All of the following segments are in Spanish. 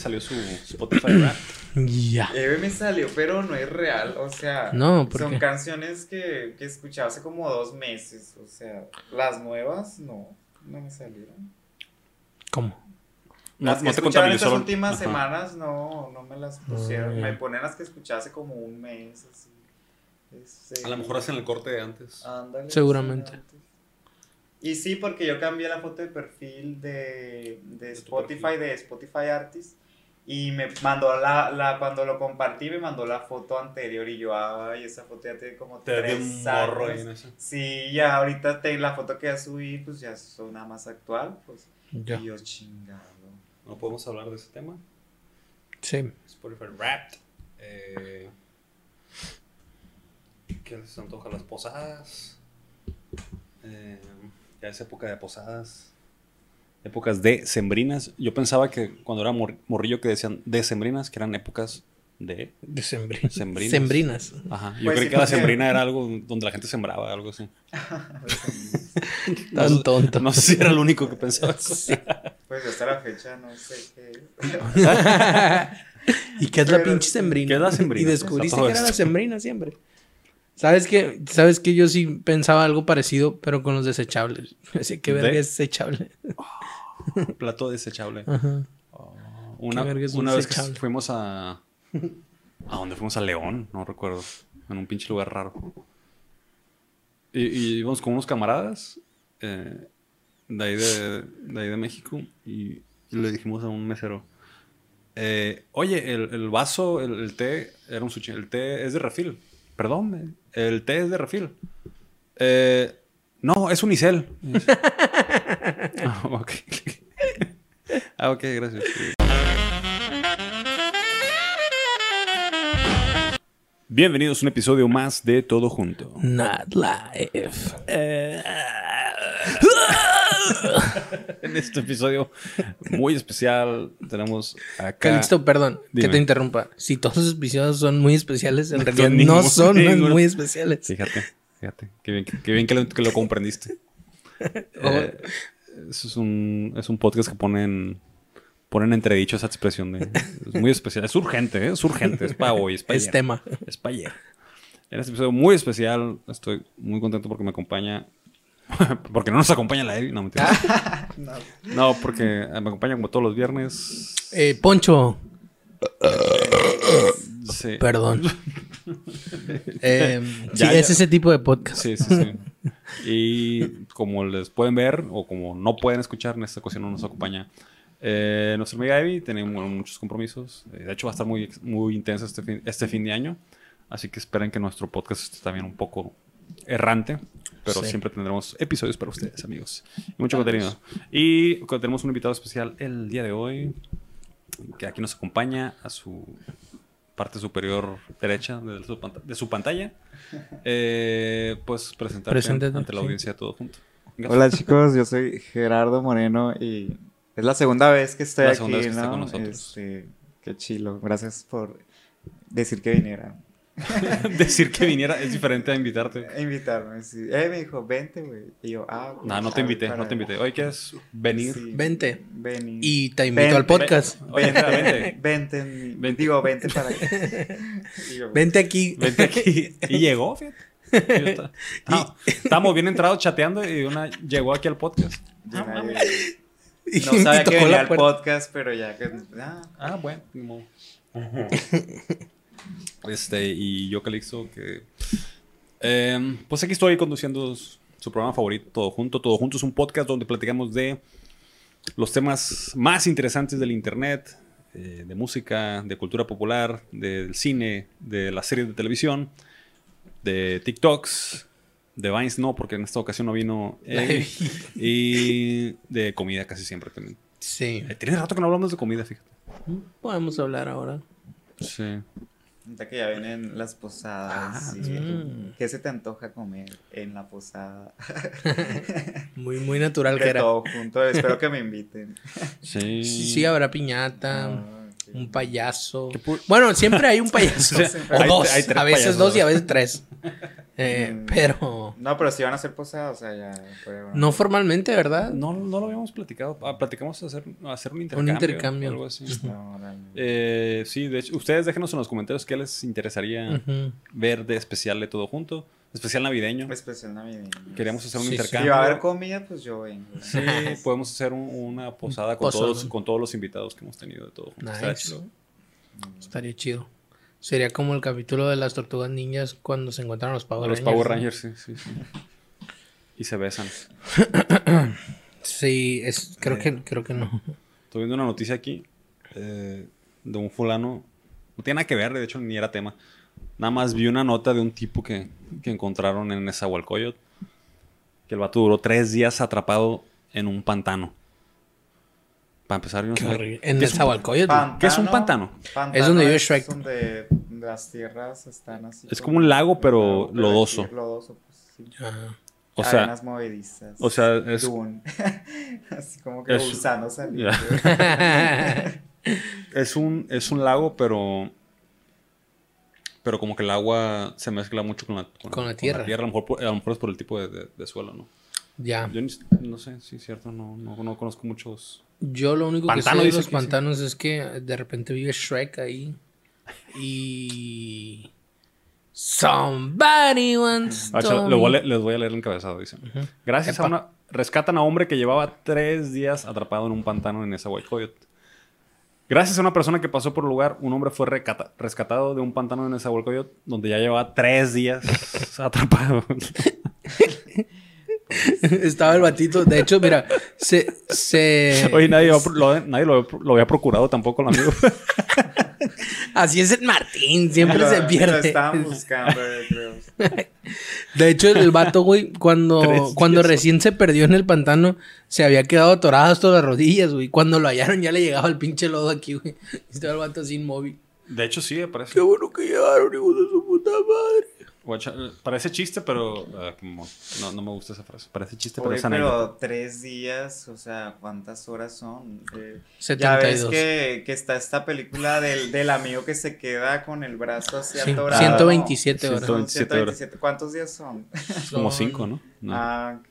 salió su Spotify rap. Ya. Eh, me salió, pero no es real. O sea, No, ¿por son qué? canciones que, que escuchaba hace como dos meses. O sea, las nuevas no, no me salieron. ¿Cómo? No, Las que no te en estas últimas Ajá. semanas no, no me las pusieron. Me ponen las que escuchaba hace como un mes. Así. Este, A lo mejor hacen el corte de antes. ándale, Seguramente. antes. Y sí, porque yo cambié la foto de perfil de, de Spotify, de Spotify Artist. Y me mandó la, la, cuando lo compartí, me mandó la foto anterior. Y yo, ay, esa foto ya tiene como Te tres un morro ahí años. en eso. Sí, ya ahorita te, la foto que ya subí, pues ya es una más actual. Pues. Ya. Y yo, chingado. No podemos hablar de ese tema. Sí. Spotify Wrapped. Eh, ¿Qué les antoja? Las posadas. Eh, ya es época de posadas. Épocas de sembrinas. Yo pensaba que cuando era mor- morrillo que decían de sembrinas, que eran épocas de. Sembrinas. Sembrinas. Ajá. Yo Pues creí sí, que la sembrina era algo donde la gente sembraba, algo así. Tan tonto. No sé si era el único que pensaba. Pues hasta la fecha no sé qué. ¿Y qué es la pinche sembrina? ¿Qué es la sembrina? Y descubriste que era la sembrina siempre. ¿Sabes que ¿Sabes que Yo sí pensaba algo parecido, pero con los desechables. Así que verga ¿De? es desechable. Plato desechable. Ajá. Una, una vez que fuimos a. ¿A dónde fuimos? A León, no recuerdo. En un pinche lugar raro. Y, y íbamos con unos camaradas eh, de, ahí de, de ahí de México y, y le dijimos a un mesero: eh, Oye, el, el vaso, el, el té, era un sushi, el té es de refil. Perdón, el té es de refil. "Eh, no, es unicel. ah, ok. Ah, ok, gracias. Bienvenidos a un episodio más de Todo Junto. Not life. En este episodio muy especial tenemos acá... Calixto, perdón, que te interrumpa. Si todos los episodios son muy especiales, en No realidad son no son ninguno. muy especiales. Fíjate, fíjate. Qué bien, qué bien que, lo, que lo comprendiste. Eh, eso es un, es un podcast que ponen, ponen entredicho esa expresión de... Es muy especial. Es urgente, ¿eh? es urgente. Es para hoy, es para Es tema. Es para ayer. En este episodio muy especial, estoy muy contento porque me acompaña. porque no nos acompaña la Evi, no mentira. No. No, porque me acompaña como todos los viernes. Eh, Poncho, Sí. perdón. Eh, Ya, sí, ya. es ese tipo de podcast. Sí, sí, sí. Y como les pueden ver, o como no pueden escuchar, en esta ocasión no nos acompaña eh, nuestra amiga Evi. Tenemos muchos compromisos. Eh, de hecho, va a estar muy, muy intenso este fin, este fin de año. Así que esperen que nuestro podcast esté también un poco errante. Pero Sí. siempre tendremos episodios para ustedes, amigos. Y mucho contenido. Y tenemos un invitado especial el día de hoy. Que aquí nos acompaña a su parte superior derecha de su, panta- de su pantalla. Eh, pues Preséntate, ante la sí. audiencia todo junto. Venga. Hola chicos, yo soy Gerardo Moreno y es la segunda vez que estoy La aquí, vez que está ¿no? con nosotros. Este, qué chilo, gracias por decir que vinieran. Decir que viniera es diferente a invitarte. Invitarme, sí. Eh, me dijo, vente, güey. Y yo, ah, pues, No, no te invité, no te invité. Hoy quieres venir. Sí, Vente. Ven Y te invito al podcast. Oye, vente. Vente, en mi- Vente. digo, vente para acá. Yo, Vente aquí. Vente aquí. Y llegó, fíjate. Y está- Ah, Estábamos bien entrados chateando y una llegó aquí al podcast. nadie- Y- No y sabía tocó que venía al puerta. podcast, pero ya que. Ah, Ah, bueno. Este, y yo, Calixto, que. eh, pues aquí estoy conduciendo su programa favorito, Todo Junto. Todo Junto es un podcast donde platicamos de los temas más interesantes del internet, eh, de música, de cultura popular, del cine, de las series de televisión, de TikToks, de Vines no, porque en esta ocasión no vino. Y de comida casi siempre también. Sí. Eh, Tiene rato que no hablamos de comida, fíjate. Podemos hablar ahora. Sí. ahorita que ya vienen las posadas. Ah, sí. mm. ¿Qué se te antoja comer en la posada? Muy, muy natural que era. todo junto. Espero que me inviten. Sí. Sí, sí, habrá piñata, Ah, un payaso. ¿Qué pu- Bueno, siempre hay un payaso. O dos. hay a veces payasos. dos y a veces tres. Eh, Mm. pero No, pero si van a ser posadas, o sea, ya. no formalmente, ¿verdad? No, no lo habíamos platicado. Ah, platicamos hacer, hacer un intercambio. intercambio. Algo así. No. Eh, sí, de hecho, ustedes déjenos en los comentarios qué les interesaría ver de especial de todo junto. Especial navideño. Especial navideño. Queríamos hacer un Sí, sí. Si intercambio. va a haber comida, pues yo vengo. Sí, podemos hacer un- una posada con todos, con todos los invitados que hemos tenido de todo. junto. Está Nice. chido. Estaría chido. Sería como el capítulo de las tortugas ninjas cuando se encuentran los Power los Rangers. Power ¿no? Rangers, sí, sí, sí. Y se besan. Sí, es, creo, que, creo que no. Estoy viendo una noticia aquí eh, de un fulano. No tiene nada que ver, de hecho, ni era tema. Nada más vi una nota de un tipo que, que encontraron en Nezahualcóyotl. Que el vato duró tres días atrapado en un pantano. Para empezar, yo no Qué sé. horrible. En ¿qué es un- Donde ¿Qué es un pantano? Es donde vive es Shrek. donde las tierras están así. Es como un lago, pero lago, lodoso. aquí Lodoso, pues sí. O sea, Arenas movedizas. o sea, es- Dune. así como que es- gusanos saliendo. es un, es un lago, pero. Pero como que el agua se mezcla mucho con la, Con la tierra. A lo, mejor, a lo mejor es por el tipo de, de- de suelo, ¿no? Ya. Yo ni- no sé, sí, cierto, no, no, no conozco muchos. Yo lo único Pantano que sé de los que sí. pantanos es que de repente vive Shrek ahí. Y. Somebody once Ah, le voy leer- les voy a leer el encabezado, dice. Gracias a una... Rescatan a hombre que llevaba tres días atrapado en un pantano en esa Gracias a una persona que pasó por el lugar, un hombre fue recata- rescatado de un pantano en Nezahualcóyotl donde ya llevaba tres días atrapado. Estaba el batito. De hecho, mira, se. se... Oye, nadie, lo, lo- nadie lo, lo había procurado tampoco el amigo. Así es el Martín, siempre Lo- se Lo pierde. estaban buscando. De hecho, el vato, güey, cuando, cuando recién se perdió en el pantano, se había quedado atorado hasta las rodillas, güey. Cuando lo hallaron ya le llegaba el pinche lodo aquí, güey. Estaba el vato así inmóvil. De hecho, sí, parece. Qué bueno que llegaron, hijo de su puta madre. Guacha, Parece chiste, pero ah, como- no, no me gusta esa frase. Parece chiste, pero Oye, es anécdota. pero tres días, o sea, ¿cuántas horas son? Eh, 72. Ya ves que, que está esta película del, del amigo que se queda con el brazo así Sí, atorado. 127 horas. Son 127 horas. 127. ¿Cuántos días son? Como cinco, ¿no? No. Ah, ok.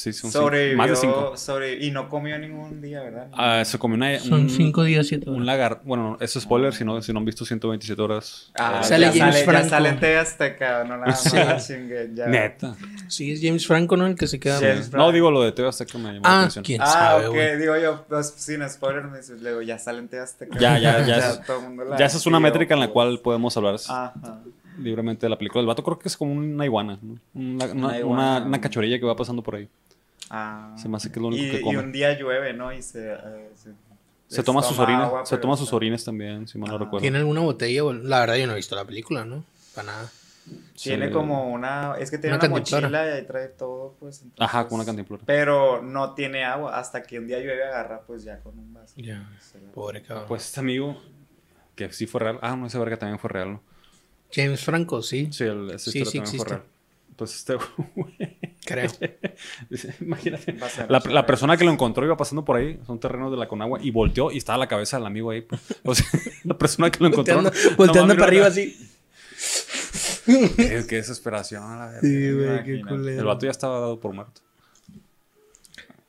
Sí, son cinco. Sobrevivió, Más de cinco. sobre- y no comió ningún día, ¿verdad? Ah, se comió una, Son un- 5 días, 7 Un horas. lagar, bueno, eso es spoiler si no, si no han visto 127 horas. Ah, Sale ya, James sale, Franco. ya sale en TV Azteca, no la, Sí. la chingue, ya. Neta. Sí, es James Franco, ¿no? El que se queda. No, digo lo de TV Azteca me llamó la Ah, atención. quién Ah, sabe, ok, güey. digo yo, pues sin spoiler, me dices, luego ya sale en TV Azteca. Ya, ya, ya es- todo el mundo la Ya esa es una métrica en la cual podemos hablar Ajá. Libremente de la película. El vato creo que es como una iguana, ¿no? Una, una, Una iguana. una- una cachorilla que va pasando por ahí. Ah. Se me hace que es lo único y, que y come. un día llueve, ¿no? Y se... eh, se, toma sus orines, agua, se toma sus orines también, si mal no Ah. recuerdo. ¿Tiene alguna botella? La verdad, yo no he visto la película, ¿no? Para nada. Tiene Sí. como una... Es que tiene Una mochila y ahí trae todo, pues. entonces- Ajá, con una cantimplora. Pero no tiene agua. Hasta que un día llueve, agarra, pues ya con un vaso. Ya. Pobre cabrón. Pues este amigo, que sí fue real. Ah, no, ese verga también fue real, ¿no? James Franco, sí. Sí, el, esa Sí, sí existe. real. Pues este güey, Creo. Imagínate. La, persona que lo encontró iba pasando por ahí, son terrenos de la Conagua, y volteó y estaba la cabeza del amigo ahí. O sea, la persona que lo encontró. Volteando, no- volteando no para arriba así. Qué, qué desesperación, la verga. Sí, güey, qué culero. El vato ya estaba dado por muerto.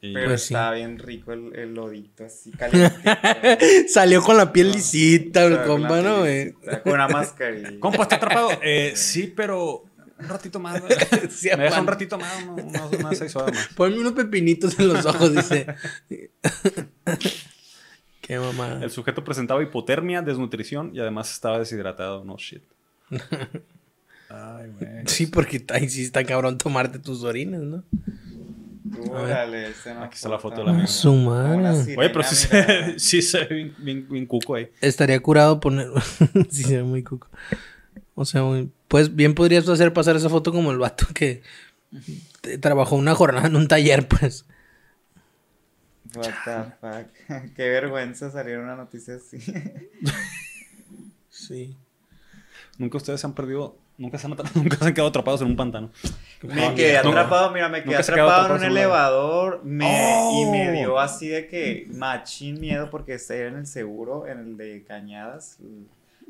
Pero Pues sí. está bien rico el, el lodito, así caliente. Salió con la piel lisita, el compa, ¿no, güey? pielcita, Con una mascarilla. Compa, ¿está atrapado? Eh, sí, pero un ratito más. güey. Sí, Me deja un ratito más, uno- unos, unas seis horas más. Ponme unos pepinitos en los ojos, dice. Qué mamada. El sujeto presentaba hipotermia, desnutrición y además estaba deshidratado. No shit. Ay, güey. Sí, porque ahí sí está cabrón tomarte tus orines, ¿no? Órale, no Aquí está la foto de la amiga. Su madre. Oye, pero sí se, sí se ve bien, bien, bien cuco ahí. Estaría curado poner. sí, se ve muy cuco. O sea, muy- pues bien podrías hacer pasar esa foto como el vato que te- trabajó una jornada en un taller, pues. What the fuck. Qué vergüenza salir una noticia así. Sí. Nunca ustedes se han perdido, nunca se han, nunca se han quedado atrapados en un pantano. Me quedé atrapado, mira, me quedé atrapado en atrapado un en un lado. elevador me, y me ¡Oh! dio así de que machín miedo porque era en el seguro, en el de Cañadas,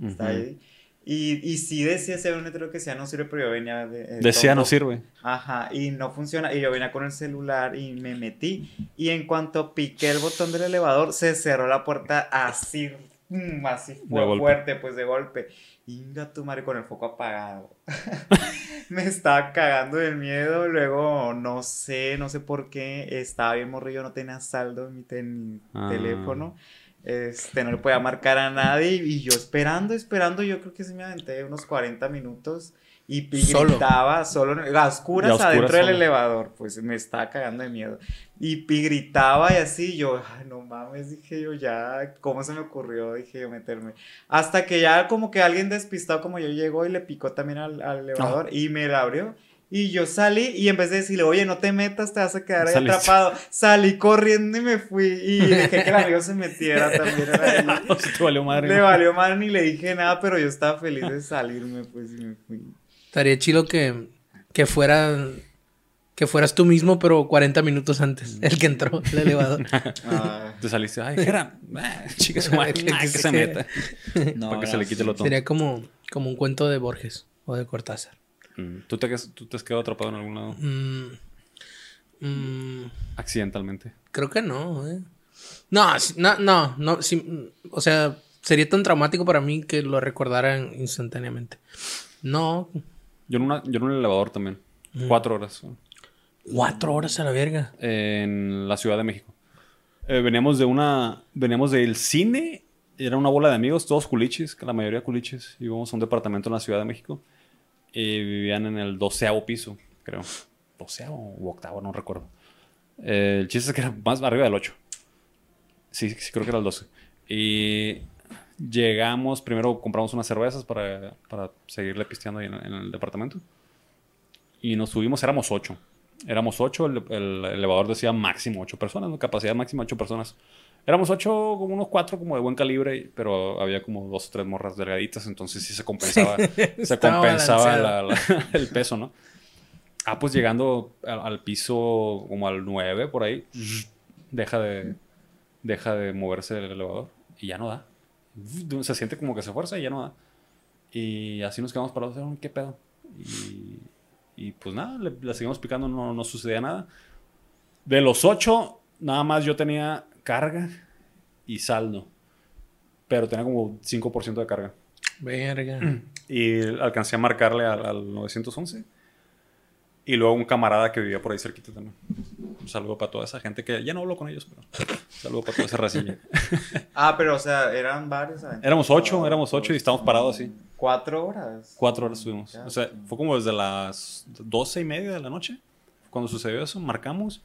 está Ujú. ahí. Y, y sí decía, se un letrero que decía no sirve, pero yo venía de... eh, Decía no sirve. Ajá, y no funciona. Y yo venía con el celular y me metí. Y en cuanto piqué el botón del elevador, se cerró la puerta así, mm, así fu- De fuerte, pues de golpe. Inga tu madre con el foco apagado. me estaba cagando del miedo. Luego, no sé, no sé por qué. Estaba bien morrillo, no tenía saldo en mi, ten- Ah. teléfono. Este, no le podía marcar a nadie. Y yo esperando, esperando, yo creo que se me aventé unos 40 minutos. Y, Solo. gritaba solo, en- a oscuras, oscuras adentro del solo. elevador, pues me estaba cagando de miedo. Y, gritaba y así, yo, ay, no mames, dije yo, ya, ¿cómo se me ocurrió? Dije yo, meterme. Hasta que ya como que alguien despistado como yo llegó y le picó también al, al elevador y me la abrió. Y yo salí y en vez de decirle, oye, no te metas, te vas a quedar ahí Saliste. atrapado, salí corriendo y me fui. Y dejé que el amigo se metiera también. era ahí. Valió madre. Le valió mal, ni le dije nada, pero yo estaba feliz de salirme, pues, y me fui. Estaría chido que, que fuera que fueras tú mismo, pero 40 minutos antes, el que entró el elevador. Ah, Te saliste. Ay, era. Que- ah, que que se meta. no, Para que se le quite lo tonto. Sería como, como un cuento de Borges o de Cortázar. Mm, ¿Tú te, quedas- ¿Tú te has quedado atrapado en algún lado? Mm, mm, Accidentalmente. creo que no, ¿eh? No, no, no, mm, o sea, sería tan traumático para mí que lo recordaran instantáneamente. No, Yo en, una, yo en un elevador también. Mm. Cuatro horas. cuatro horas a la verga. En la Ciudad de México. Eh, veníamos de una. Veníamos del cine. Era una bola de amigos, todos culiches, que la mayoría culiches. Íbamos a un departamento en la Ciudad de México. Y vivían en el doceavo piso, creo. Doceavo o octavo, no recuerdo. Eh, el chiste es que era más arriba del 8. Sí, sí, creo que era el 12. Y llegamos, primero compramos unas cervezas para, para seguirle pisteando ahí en, en el departamento. Y nos subimos, éramos 8. Éramos 8, el, el elevador decía máximo 8 personas, ¿no? capacidad máxima 8 personas. Éramos 8, como unos 4 como de buen calibre, pero había como dos o tres morras delgaditas, entonces sí se compensaba, se compensaba la- la- el peso, ¿no? Ah, pues llegando al, al piso como al 9 por ahí, deja de, deja de moverse el elevador y ya no da. Se siente como que se fuerza y ya no da. Y así nos quedamos parados, "Ah, ¿qué pedo? Y, y pues nada, le, le seguimos picando, no, no sucedía nada. De los 8, nada más yo tenía carga y saldo. Pero tenía como 5% de carga. Verga. Y alcancé a marcarle al, al 911. Y luego un camarada que vivía por ahí cerquita también. Un saludo para toda esa gente que ya no hablo con ellos, pero saludo para toda esa racilla. Ah, pero o sea, eran varios. Éramos ocho, éramos ocho y estábamos parados así. Cuatro horas. Cuatro horas estuvimos. O sea, fue como desde las doce y media de la noche. Cuando sucedió eso, marcamos.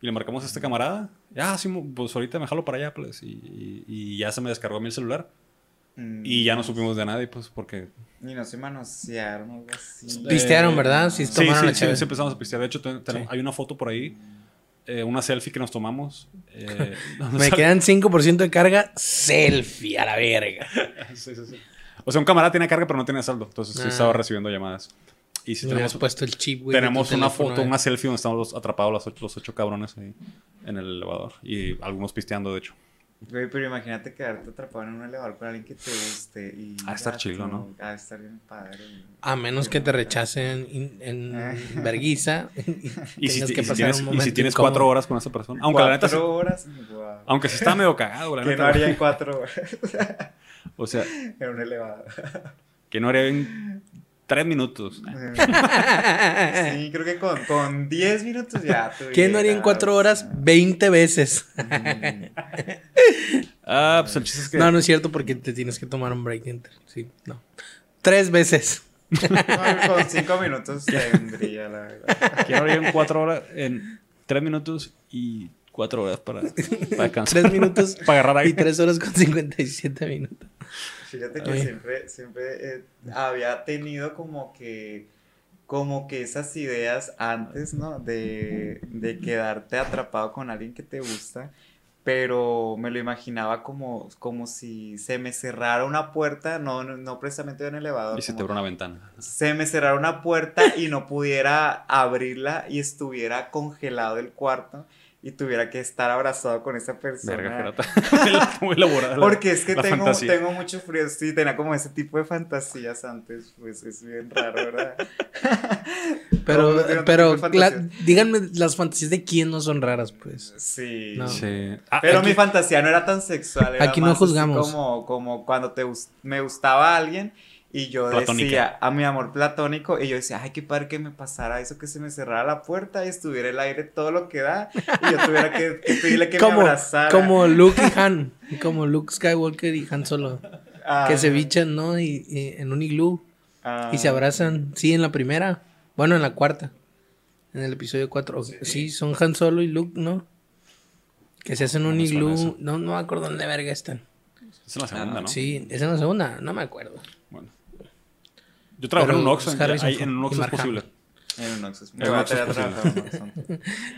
Y le marcamos a este camarada. Ya, sí, pues ahorita me jalo para allá, pues. Y, y- y ya se me descargó a mí el celular. Mm, Y ya no supimos de nadie, pues, porque... Ni no se manosearon o algo así. Pistearon, ¿verdad? Sí, Sí, tomaron sí, la sí, empezamos a pistear. De hecho, ten- ten- Sí. hay una foto por ahí. Eh, una selfie que nos tomamos. eh, Me quedan 5% de carga. Selfie a la verga. Sí, sí, sí. O sea, un camarada tenía carga, pero no tenía saldo. Entonces sí Ah. estaba recibiendo llamadas. Y hubieras tenemos, puesto el chip, güey. tenemos una teléfono, foto, eh. una selfie donde estamos los- atrapados los ocho, los ocho cabrones ahí en el elevador. Y algunos pisteando, de hecho. Güey, pero imagínate quedarte atrapado en un elevador con alguien que te guste. Y Ha de estar tú, ¿no? De estar bien padre. güey. A menos que te rechacen in- en verguiza. Y si, tengas ti- que y si pasar tienes, un y si tienes cuatro horas con esa persona. Aunque la neta, Cuatro horas. guau. aunque sí está medio cagado, la ¿Qué neta. no haría en cuatro horas O sea, en un elevador? que no haría en tres minutos. sí, creo que con, con 10 minutos ya. ¿Qué no haría en cuatro horas? 20 veces. Ah, pues el chiste es que. No, no es cierto porque te tienes que tomar un break. entre- Sí, no. Tres veces. No, con 5 minutos tendría, la verdad. No haría en cuatro horas, en tres minutos y cuatro horas para, para descansar. Tres minutos Para agarrar y aire. tres horas con 57 minutos. Fíjate que siempre, siempre eh, había tenido como que, como que esas ideas antes, ¿no? De, de quedarte atrapado con alguien que te gusta, pero me lo imaginaba como, como si se me cerrara una puerta, no, no, no precisamente en un elevador. Y se te abre una ventana. se me cerrara una puerta y no pudiera abrirla y estuviera congelado el cuarto. Y tuviera que estar abrazado con esa persona. Verga, Gerata. Muy elaborada. la- Porque es que la tengo, fantasía. tengo mucho frío, sí, tenía como ese tipo de fantasías antes, pues es bien raro, ¿verdad? Pero, pero, la- díganme, las fantasías de quién no son raras, pues. Sí. No. Sí. Ah, Pero aquí- mi fantasía no era tan sexual. Era Aquí no así juzgamos. Como, como cuando te, me gustaba alguien y yo Platónica. decía a mi amor platónico y yo decía, ay, qué padre que me pasara eso, que se me cerrara la puerta y estuviera el aire todo lo que da y yo tuviera que, que pedirle que como, me abrazara. como Luke y Han. Como Luke Skywalker y Han Solo. Ah, Que se bichan, ¿no? Y, y en un iglú. ah, Y se abrazan. Sí, en la primera. Bueno, en la cuarta. En el episodio 4. Sí, son Han Solo y Luke, ¿no? Que se hacen un me suena iglú. No, no me acuerdo dónde verga están. Es en la segunda, Ah, ¿no? Sí, es en la segunda. No me acuerdo. Bueno. Yo trabajé en un Oxxo. es en- un Oxxo es posible. En un Oxxo.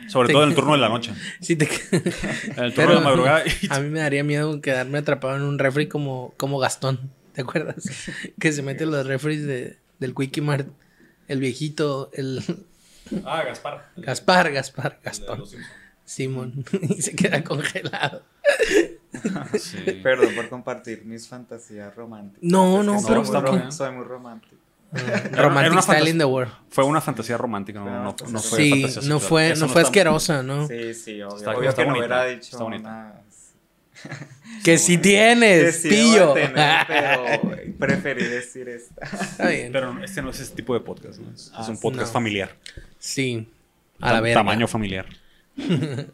Sobre Te- todo en el turno de la noche. Sí, te... En el turno Pero de la madrugada. a mí me daría miedo quedarme atrapado en un refri como, como Gastón. ¿Te acuerdas? que se mete en los refris de, del Quickie Mart. El viejito, el Ah, Gaspar. Gaspar, Gaspar, Gastón. Simón. y se queda congelado. Sí. Perdón por compartir mis fantasías románticas. No, Es que no, soy pero muy bien. Soy muy romántico. Era Romantic Style in the World. Fue una fantasía romántica, no, no, no fue Sí, fantasía no fue, no fue asquerosa, ¿no? Sí, sí, obvio. Está- obvio está que no bonita, hubiera dicho está bonita. unas- Que sí Que tienes, sí pillo. tener, pero preferí decir esta. Está bien. Pero este no es ese tipo de podcast, ¿no? Es, es Ah, un sí, podcast no. familiar. Sí. A la verga. Tamaño familiar.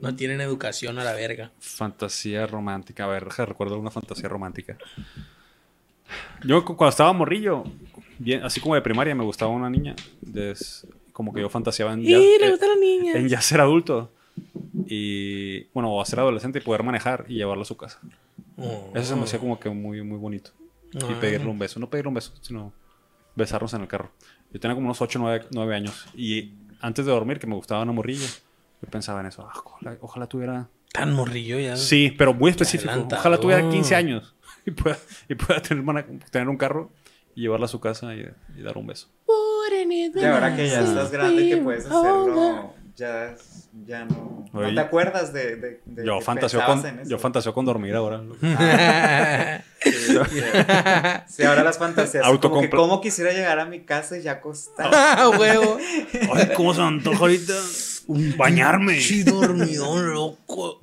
No tienen educación a la verga. Fantasía romántica. A ver, recuerdo una fantasía romántica. Yo cu- cuando estaba morrillo, bien, así como de primaria, me gustaba una niña. Des- como que yo fantaseaba en ya, Y le eh, gusta la niña. en ya ser adulto. Y bueno, o ser adolescente y poder manejar y llevarlo a su casa. Oh. Eso se me hacía como que muy, muy bonito. Y Ah. pedirle un beso. No pedirle un beso, sino besarnos en el carro. Yo tenía como unos 8 o 9, años. Y antes de dormir, que me gustaba una morrilla, yo pensaba en eso. "Ah, ojalá, ojalá tuviera. Tan morrillo ya. Sí, pero muy específico. adelantado. Ojalá tuviera 15 años y pueda, y pueda tener, tener un carro y llevarla a su casa y, y dar un beso. Y ahora que ya estás grande que puedes hacerlo, ya, ya no, no Oye. te acuerdas de, de, de Yo que fantaseo, con, en eso. yo fantaseo con dormir ahora. Sí, sí. Sí, ahora las fantasías. Como que cómo quisiera llegar a mi casa y ya acostar. Ah, huevo. Ay, ¿cómo se me antoja ahorita bañarme? Sí, dormidón, loco.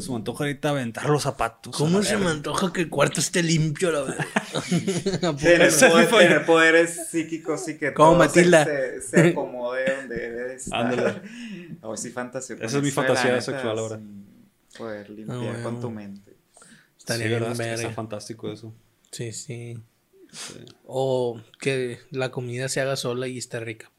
Se me antoja ahorita aventar los zapatos. ¿Cómo a se me antoja que el cuarto esté limpio, la verdad? Tener, poder- poderes psíquicos y que Como todo se- Matilda. Se, se acomode donde debe de estar. Ándale. O sí fantaseo. Esa es mi fantasía sexual ahora. sí, Poder limpiar bueno. con tu mente. Estaría Sí, bien fantástico eso. Sí, sí. O que la comida se haga sola y esté rica,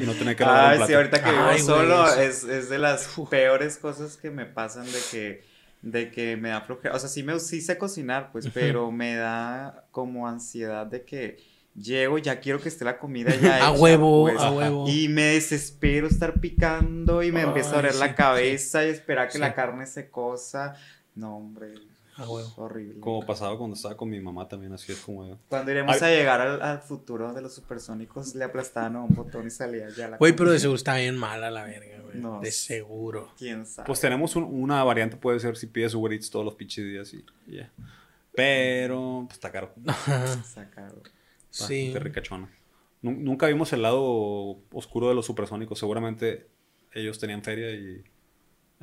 Y no tener que lavar Ay, sí, ahorita que vivo Ay, solo es, es de las peores cosas que me pasan de que, de que me da flojera. O sea, sí, me, sí sé cocinar, pues, pero me da como ansiedad de que llego, ya quiero que esté la comida ya A huevo, pues, a huevo. Y me desespero estar picando y me empieza a Ay, doler sí, la cabeza y esperar que Sí. la carne se cosa. No, hombre, A huevo. es horrible. Como pasaba cuando estaba con mi mamá también, así es como... Cuando iremos Ay. a llegar al, al futuro de los supersónicos, le aplastaban a un botón y salía ya la Güey, pero de seguro está bien mala la verga, güey. No. De seguro. ¿Quién sabe? Pues tenemos un- una variante, puede ser si pides Uber Eats todos los pinches días y ya. Pero, pues está caro. Está caro. Está Sí. de ricachona. Nu- Nunca vimos el lado oscuro de los supersónicos. Seguramente ellos tenían feria y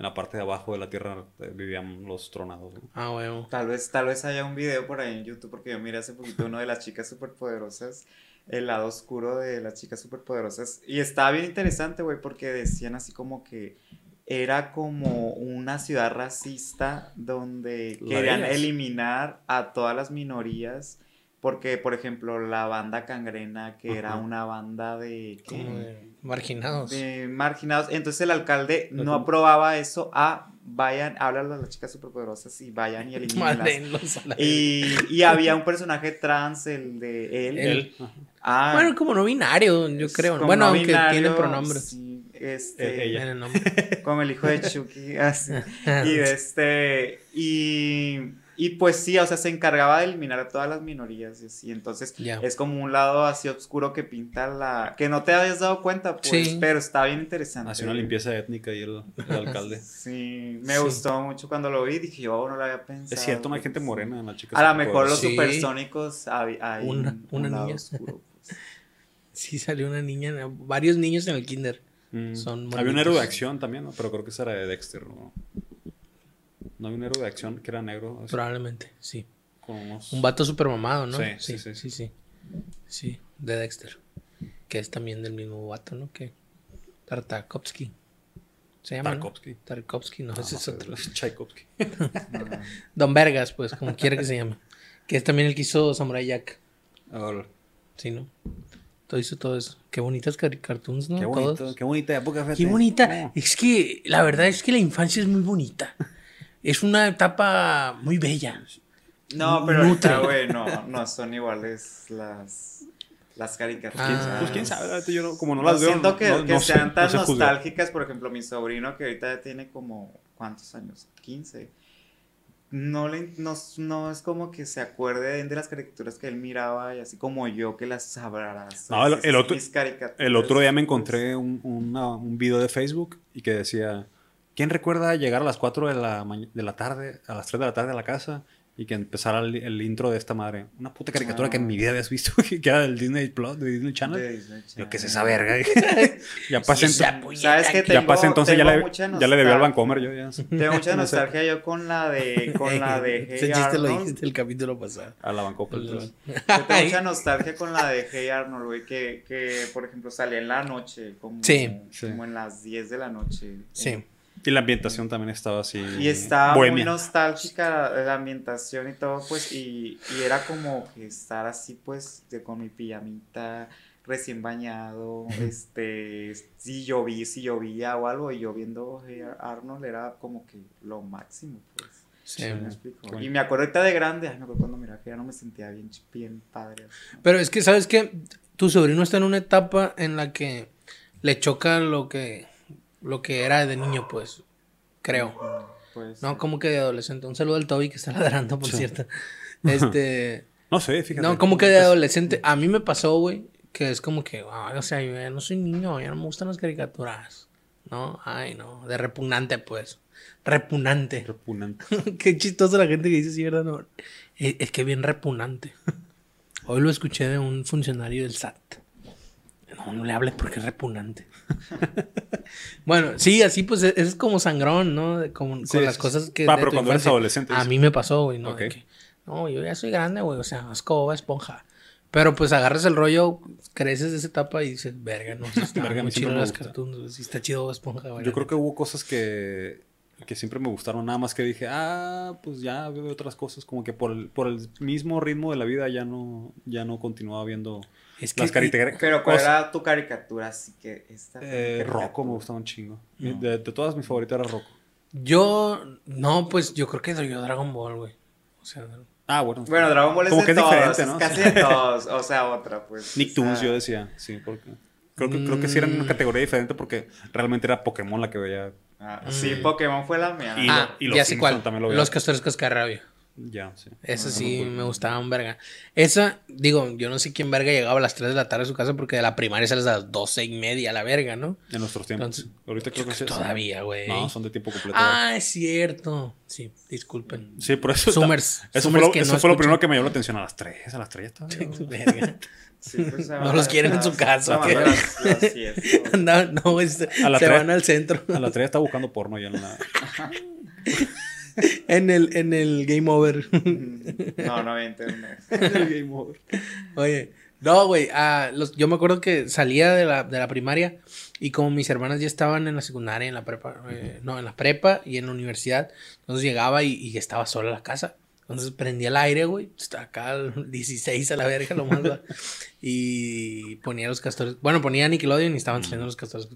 en la parte de abajo de la tierra eh, vivían los tronados. ¿no? A huevo. Tal vez, tal vez haya un video por ahí en YouTube, porque yo miré hace poquito uno de las chicas superpoderosas, el lado oscuro de las chicas superpoderosas, y estaba bien interesante, güey, porque decían así como que era como una ciudad racista donde querían eliminar a todas las minorías, porque, por ejemplo, la banda Cangrena, que era una banda de... ¿qué? Como de marginados. de marginados. Entonces el alcalde no aprobaba eso. Ah, vayan, háblale a las chicas superpoderosas y vayan y elimínenlas. A. Y, y había un personaje trans, el de él. Él. Ah, Bueno, como no binario, yo creo. Bueno, no aunque binario, tiene pronombres. sí, este, ella. En el nombre. como el hijo de Chucky, así. Y de este, y, Y pues sí, o sea, se encargaba de eliminar a todas las minorías y así. Entonces es como un lado así oscuro que pinta la... Que no te habías dado cuenta, pues, Sí. pero está bien interesante. Hacía una limpieza étnica y el, el alcalde. Sí, me Sí. gustó mucho cuando lo vi. Dije, yo no lo había pensado. Es cierto, no hay gente sí. morena en la chica. A lo mejor los Sí. supersónicos hay, hay Una- un- una un lado niña. oscuro, pues. Sí, salió una niña, varios niños en el kinder. Mm. Son Había un bonitos. héroe de acción también, ¿no? pero creo que ese era de Dexter. ¿no? No había un héroe de acción que era negro. así, Probablemente, sí. con unos- Un vato super mamado, ¿no? Sí, sí, sí, sí, sí. sí. Sí, de Dexter. Que es también del mismo vato, ¿no? Que Tartakovsky. Se llama. ¿no? Tarkovsky. Tarkovsky, no, No, ese no es otro. Tchaikovsky. Don Vergas, pues, como quiera que se llame. Que es también el que hizo Samurai Jack. Ahora, Sí, ¿no? Todo hizo todo eso. Qué bonitas cartoons, ¿no? qué Todos. bonito, qué bonita época. Qué bonita. Es que la verdad es que la infancia es muy bonita. Es una etapa muy bella. No, pero ahorita, güey, no, no son iguales las, las caricaturas. Ah. Pues quién sabe, yo no- como no No las veo. siento que, no- que no sean tan sé juzgar. nostálgicas, por ejemplo, mi sobrino que ahorita ya tiene como, ¿cuántos años? 15. No, le, no, no es como que se acuerde de las caricaturas que él miraba y así como yo que las sabrá. No, el- el otro- Mis caricaturas, El otro día me encontré un, una- un video de Facebook y que decía, ¿quién recuerda llegar a las 4 de la, de la tarde, a las 3 de la tarde a la casa y que empezara el, el intro de esta madre? Una puta caricatura Ah. que en mi vida habías visto, que era del Disney Plus, de Disney Channel. de Disney Yo, ¿qué es Channel. esa verga? ya pasé, Sí, ento- esa puñeta ¿Sabes qué? ya pasé entonces, ya tengo le, mucha ya le debí al nostalgia. Vancomer, yo ya. Tengo mucha No sé. nostalgia yo con la de, con la de Ese Hey chiste lo dijiste el capítulo pasado. A la Vancomer. entonces. Yo tengo mucha nostalgia con la de Hey Arnold, güey, que, que, por ejemplo, salía en la noche, como, Sí. Sí. como en las 10 de la noche. Sí. Y la ambientación también estaba así. Y estaba muy nostálgica la, la ambientación y todo, pues, y, y era como que estar así, pues, de, con mi pijamita recién bañado, este, si llovía, si llovía o algo, y yo viendo Hey Arnold era como que lo máximo, pues. Sí. ¿Sí me explico? Bueno. Y me acuerdo ahorita de grande, ay, me acuerdo cuando miraba que ya no me sentía bien, bien padre. Pero es que, ¿sabes qué? Tu sobrino está en una etapa en la que le choca lo que, lo que era de niño, pues. Creo. Pues, No, como que de adolescente. Un saludo al Toby que está ladrando, por cierto. Este. No sé, fíjate. No, como que de adolescente. A mí me pasó, güey, que es como que, ay, o sea, yo ya no soy niño, ya no me gustan las caricaturas. ¿No? Ay, no. De repugnante, pues. Repugnante. Repugnante. Qué chistoso la gente que dice sí, ¿verdad? No. Es, es que bien repugnante. Hoy lo escuché de un funcionario del SAT. No, no le hables porque es repugnante. bueno, sí, así pues es, es como sangrón, ¿no? Como, Sí, con las cosas que... Ah, pero cuando eres adolescente, A mí me pasó, güey, ¿no? Ok. De que, no, yo ya soy grande, güey, o sea, escoba, esponja. Pero pues agarras el rollo, creces de esa etapa y dices, verga, no, sí está Verga, muy chido las cartoons, sí está chido esponja, güey. Yo creo que hubo cosas que, que siempre me gustaron, nada más que dije, ah, pues ya veo otras cosas, como que por el, por el mismo ritmo de la vida ya no, ya no continuaba viendo Es que las caricaturas. Pero ¿cuál era tu caricatura? Así que esta Eh. Rocco me gustaba un chingo. No. De, de todas mis favoritas era Rocco. Yo, no, pues yo creo que yo Dragon Ball, güey. O sea, Ah, bueno. Bueno, Dragon Ball es Como de que es todos, diferente, es ¿no? casi de todos, o sea, otra, pues. o Nicktoons sea, yo decía, sí, porque... Creo que, creo que sí era una Mm. categoría diferente porque realmente era Pokémon la que veía. ah, sí, Mm. Pokémon fue la mía. Y ¿no? lo- ah, y los ya sé cuál. también lo veía. Los castores cascarrabia. Ya, sí. Esa No, no sí me acuerdo. me gustaba un verga. Esa, digo, yo no sé quién verga llegaba a las 3 de la tarde a su casa porque de la primaria sales a las 12 y media a la verga, ¿no? En nuestros tiempos. Entonces, Ahorita creo que sí. Todavía, güey. No, son de tiempo completo. Ah, es cierto. Sí, disculpen. Sí, por eso. Summers. Eso Summers fue, lo, que eso no fue lo primero que me llamó la atención. A las 3, a las 3 ya estaba. Verga. Sí, pues, No los quieren en su casa, No, las- las no, se, A la se tres- van al centro. A las 3 estaba buscando porno ya en la. en, el, en el game over. No, no había internet. Game over. Oye, no, güey. los- yo me acuerdo que salía de la, de la primaria y como mis hermanas ya estaban en la secundaria, en la prepa, eh, no, en la prepa y en la universidad, entonces llegaba y, y estaba sola en la casa. Entonces prendía el aire, güey. Acá al 16 a la verga, lo más. y ponía los castores. Bueno, ponía Nickelodeon y estaban saliendo los castores.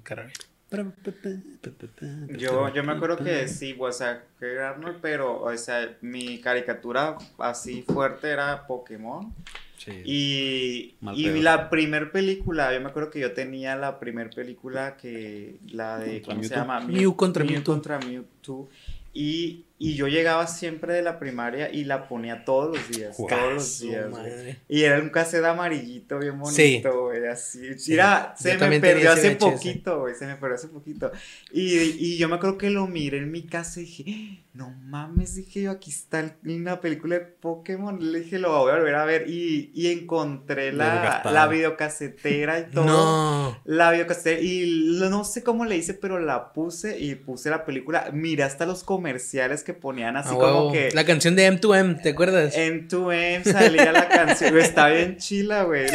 Yo, yo me acuerdo que sí, o sea, que era Arnold, pero, o sea, mi caricatura así fuerte era Pokémon. Sí. Y, y la primer película, yo me acuerdo que yo tenía la primer película que, la de, ¿cómo se llama? Mew contra Mew Mewtwo. contra Mewtwo. Y Y yo llegaba siempre de la primaria y la ponía todos los días, todos los días, madre. Y era un cassette amarillito bien bonito, güey, así. Sí. Mira, se me perdió hace VHS. poquito, güey, se me perdió hace poquito. Y, y yo me acuerdo que lo miré en mi casa y dije, no mames, dije yo, aquí está una película de Pokémon. Le dije, lo voy a volver a ver. Y, y encontré la, la videocasetera y todo. No. La videocasetera, y lo- no sé cómo le hice, pero la puse y puse la película. Miré hasta los comerciales que ponían así A como que. La canción de M2M, ¿te acuerdas? En tu M salía la canción, está bien chila, güey.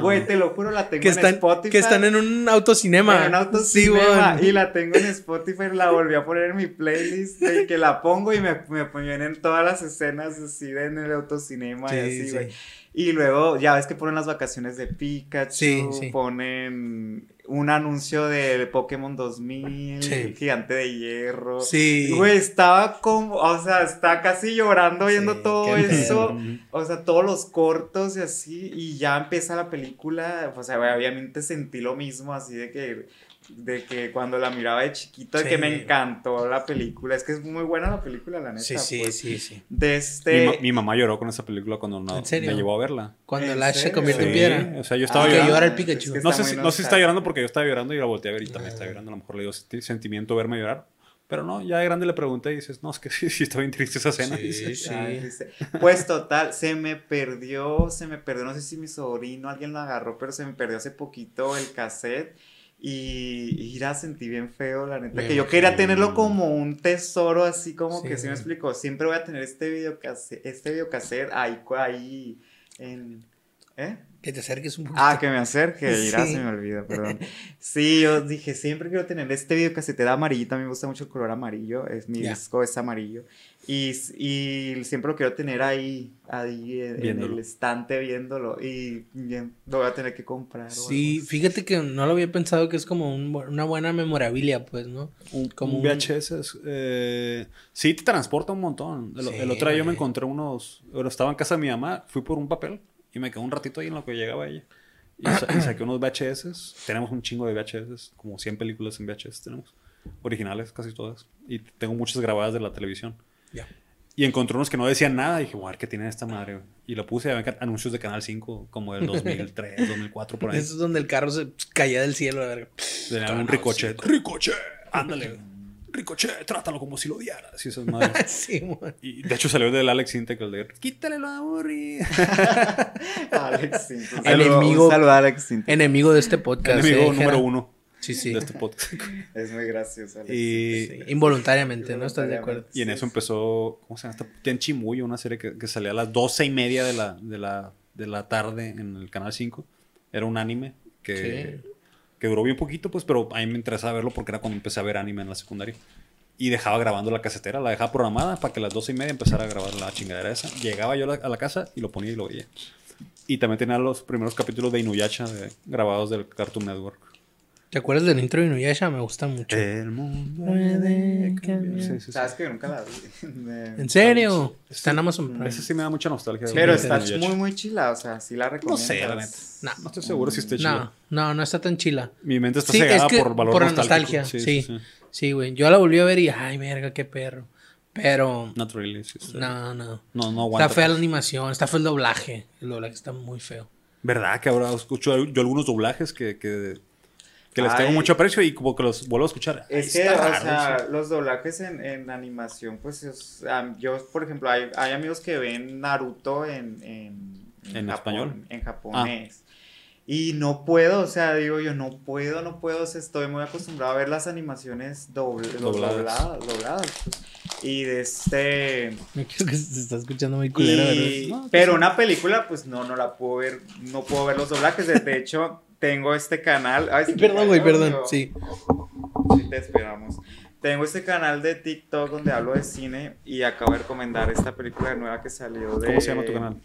Güey, te lo juro, la tengo que en están, Spotify. que están en un autocinema. en un Sí, autocinema, weón. y la tengo en Spotify, la volví a poner en mi playlist, de que la pongo y me, me vienen todas las escenas así de en el autocinema y Sí, así, sí. güey. Y luego, ya ves que ponen las vacaciones de Pikachu, Sí, sí. ponen un anuncio del Pokémon 2000, Sí. el gigante de hierro. Sí. Güey, estaba como, o sea, está casi llorando viendo Sí, todo eso. O sea, todos los cortos y así, y ya empieza la película, o sea, obviamente sentí lo mismo, así de que, de que cuando la miraba de chiquito, de Sí. que me encantó la película, es que es muy buena la película, la neta. Sí, sí, pues. sí, sí. De Mi, este... ma- mi mamá lloró con esa película cuando no, me llevó a verla. Cuando ¿En el Ash se convierte en Sí, piedra. O sea, yo estaba Ah, que llorando. llora el es Pikachu. que No sé, si, no sé si está llorando porque yo estaba llorando y la volteé a ver y también Ah. está llorando. A lo mejor le dio senti- sentimiento verme llorar. Pero no, ya de grande le pregunté y dices, no, es que sí, sí está bien triste esa escena. Sí, dices. sí. Ay, dice, Pues total, se me perdió, se me perdió, no sé si mi sobrino, alguien lo agarró, pero se me perdió hace poquito el cassette y, y la sentí bien feo, la neta, que yo quería tenerlo como un tesoro, así como que Sí. sí me explicó, siempre voy a tener este videocassette, este videocassette ahí, ahí en... ¿Eh? Que te acerques un poquito. Ah, que me acerque, irá, Sí. se me olvida, perdón. Sí, yo dije, siempre quiero tener este videocasetera amarillito, a mí me gusta mucho el color amarillo, es mi disco es amarillo. Y, y siempre lo quiero tener ahí, ahí en, en el estante viéndolo. Y bien, lo voy a tener que comprar. Sí, fíjate que no lo había pensado que es como un una buena memorabilia, pues, ¿no? Un, Como un VHS es, eh, sí te transporta un montón. El, Sí, el otro día yo me encontré unos. Bueno, estaba en casa de mi mamá, fui por un papel y me quedé un ratito ahí en lo que llegaba ella. Y, sa- y saqué unos VHS. Tenemos un chingo de VHS, como 100 películas en VHS tenemos. Originales, casi todas. Y tengo muchas grabadas de la televisión. Y encontré unos que no decían nada. Y dije, guau, ¿qué tiene esta madre? güey?". Y lo puse a anuncios de Canal 5, como del 2003, 2004, por ahí. Eso es donde el carro se caía del cielo, la verga. Tenía un ricochet. Ricochet, ándale. Ricochet, trátalo como si lo odiaras. Y esas madres. sí, man. Y de hecho salió del Alex Intec, el de quítale lo aburrido. Alex Sintek. Un Enemigo- saludo- un saludo a Alex Sintek. Enemigo de este podcast. Enemigo eh, número uno Sí, sí. de este podcast. Es muy gracioso, Alex. Y, Sí, Involuntariamente, ¿no? ¿Estás de acuerdo? y en eso empezó, ¿cómo se llama? esta? Tenchi Muyo, una serie que, que salía a las doce y media de la, de, la, de la tarde en el Canal 5. Era un anime que, Sí. que duró bien poquito, pues, pero a mí me interesaba verlo porque era cuando empecé a ver anime en la secundaria. Y dejaba grabando la casetera, la dejaba programada para que a las doce y media empezara a grabar la chingadera esa. Llegaba yo a la, a la casa y lo ponía y lo veía. Y también tenía los primeros capítulos de Inuyasha de- grabados del Cartoon Network. ¿Te acuerdas del intro de Inuyasha? Me gusta mucho. El mundo Puede cambiar. Sí, sí, sí. Sabes que nunca la vi. ¿En serio? Está en Amazon Prime. Ese sí me da mucha nostalgia. Pero está muy, muy chila, o sea, sí la No recomiendo. sé, la neta. No. No estoy seguro si esté chido. No, no, no está tan chila. Mi mente está cegada es que por valor por nostalgia, sí. Sí, güey. Yo la volví a ver y, ay, verga, qué perro. Pero, Not really. sí, sí. no, no. No, no aguanta. Está fea la animación, está feo el doblaje. El doblaje está muy feo. ¿Verdad que ahora escucho yo algunos doblajes que, que, que les tengo Ay. mucho aprecio y como que los vuelvo a escuchar? Es que, o raro, sea, sí. los doblajes en, en animación, pues es, am, yo, por ejemplo, hay, hay amigos que ven Naruto en, en, ¿En español? En japonés. Y no puedo, o sea, digo yo, no puedo, no puedo, o sea, estoy muy acostumbrado a ver las animaciones doble- Dobladas. dobladas, dobladas, pues. Y de este... Me creo que se está escuchando muy culero, Y- ¿verdad? No, pero pues sí. una película, pues no, no la puedo ver, no puedo ver los doblajes. De hecho, tengo este canal. Ay, Perdón, güey, perdón. Sí. Sí, te esperamos. Tengo este canal de TikTok donde hablo de cine y acabo de recomendar esta película nueva que salió de... ¿Cómo se llama tu canal?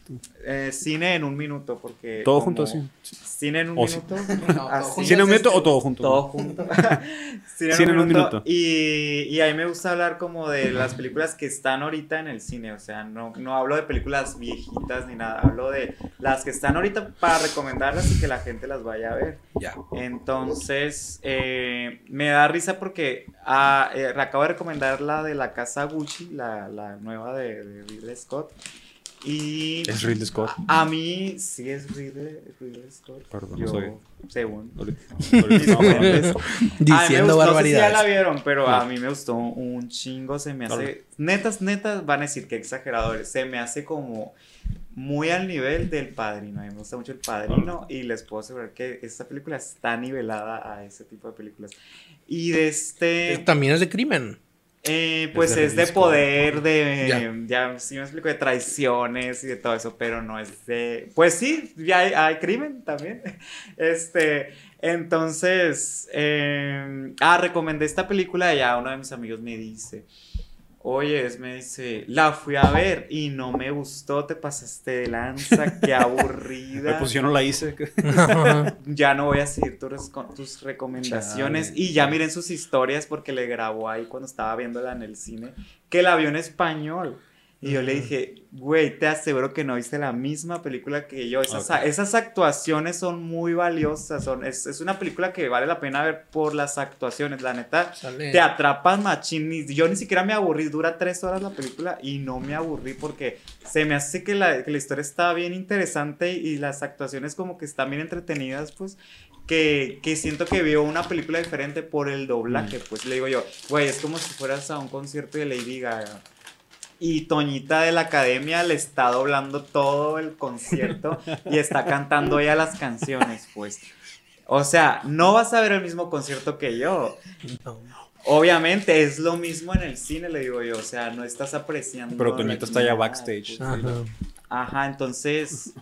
Eh, cine en un minuto, porque... ¿Todo junto así? Cine en un O sí. minuto. No, así. ¿Cine en un minuto o todo junto? Todo junto. cine, Cine en un minuto. minuto. Y, y a mí me gusta hablar como de las películas que están ahorita en el cine. O sea, no, no hablo de películas viejitas ni nada. Hablo de las que están ahorita para recomendarlas y que la gente las vaya a ver. Ya. Entonces, eh, me da risa porque ah, eh, acabo de recomendar la de la casa Gucci, la, la nueva de, de Ridley Scott. Y Es Ridley Scott. a, a mí sí es Ridley, Ridley Scott. Perdón, no Yo, sabía. según. Diciendo gustó, no sé si ya la vieron, pero No. a mí me gustó un chingo, se me hace, netas, netas, van a decir que exageradores, se me hace como muy al nivel del Padrino, a mí me gusta mucho el Padrino y les puedo asegurar que esta película está nivelada a ese tipo de películas. Y de este... También es de crimen. Eh, pues de es de poder, de. Ya. Ya. sí me explico, de traiciones y de todo eso, pero no es de. Pues sí, ya hay, hay crimen también. Este. Entonces. eh, ah, recomendé esta película y ya uno de mis amigos me dice. Oye, es, me dice, la fui a ver y no me gustó, te pasaste de lanza, qué aburrida. Pues yo no la hice. Ya no voy a seguir tus, con- tus recomendaciones. Chale. Y ya miren sus historias porque le grabó ahí cuando estaba viéndola en el cine. Que la vio en español. Y yo le dije, güey, te aseguro que no viste la misma película que yo. Esas, Ok. esas actuaciones son muy valiosas. Son, es, es una película que vale la pena ver por las actuaciones. La neta, te atrapas machín. Yo ni siquiera me aburrí. Dura tres horas la película y no me aburrí porque se me hace que la, que la historia está bien interesante y, las actuaciones como que están bien entretenidas, pues. Que, que siento que veo una película diferente por el doblaje, pues le digo yo, güey, es como si fueras a un concierto de Lady Gaga. Y Toñita de la academia le está doblando todo el concierto y está cantando ella las canciones, pues. O sea, no vas a ver el mismo concierto que yo. No. Obviamente es lo mismo en el cine, le digo yo. O sea, no estás apreciando. Pero Toñita está ya nada, backstage. pues. Ajá. Ajá, entonces.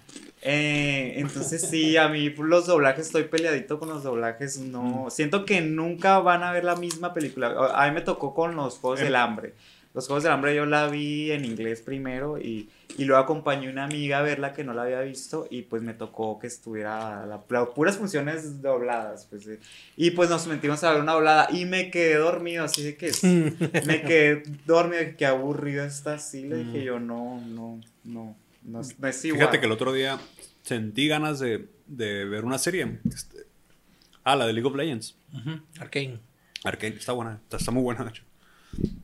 eh, entonces sí, a mí los doblajes estoy peleadito con los doblajes. No. Siento que nunca van a ver la misma película. A mí me tocó con los Juegos Em. del Hambre. Los Juegos del Hambre yo la vi en inglés primero y, y luego acompañé a una amiga a verla que no la había visto y pues me tocó que estuviera la, la- puras funciones dobladas. Pues, eh. Y pues nos metimos a ver una doblada y me quedé dormido, así de que me quedé dormido, qué aburrido está así. Le dije Mm. yo, no, no, no, no, es- no es igual. Fíjate que el otro día sentí ganas de, de ver una serie. Este, ah, la de League of Legends. Ujú, Arcane. Arcane. Está buena. Está, está muy buena, de hecho.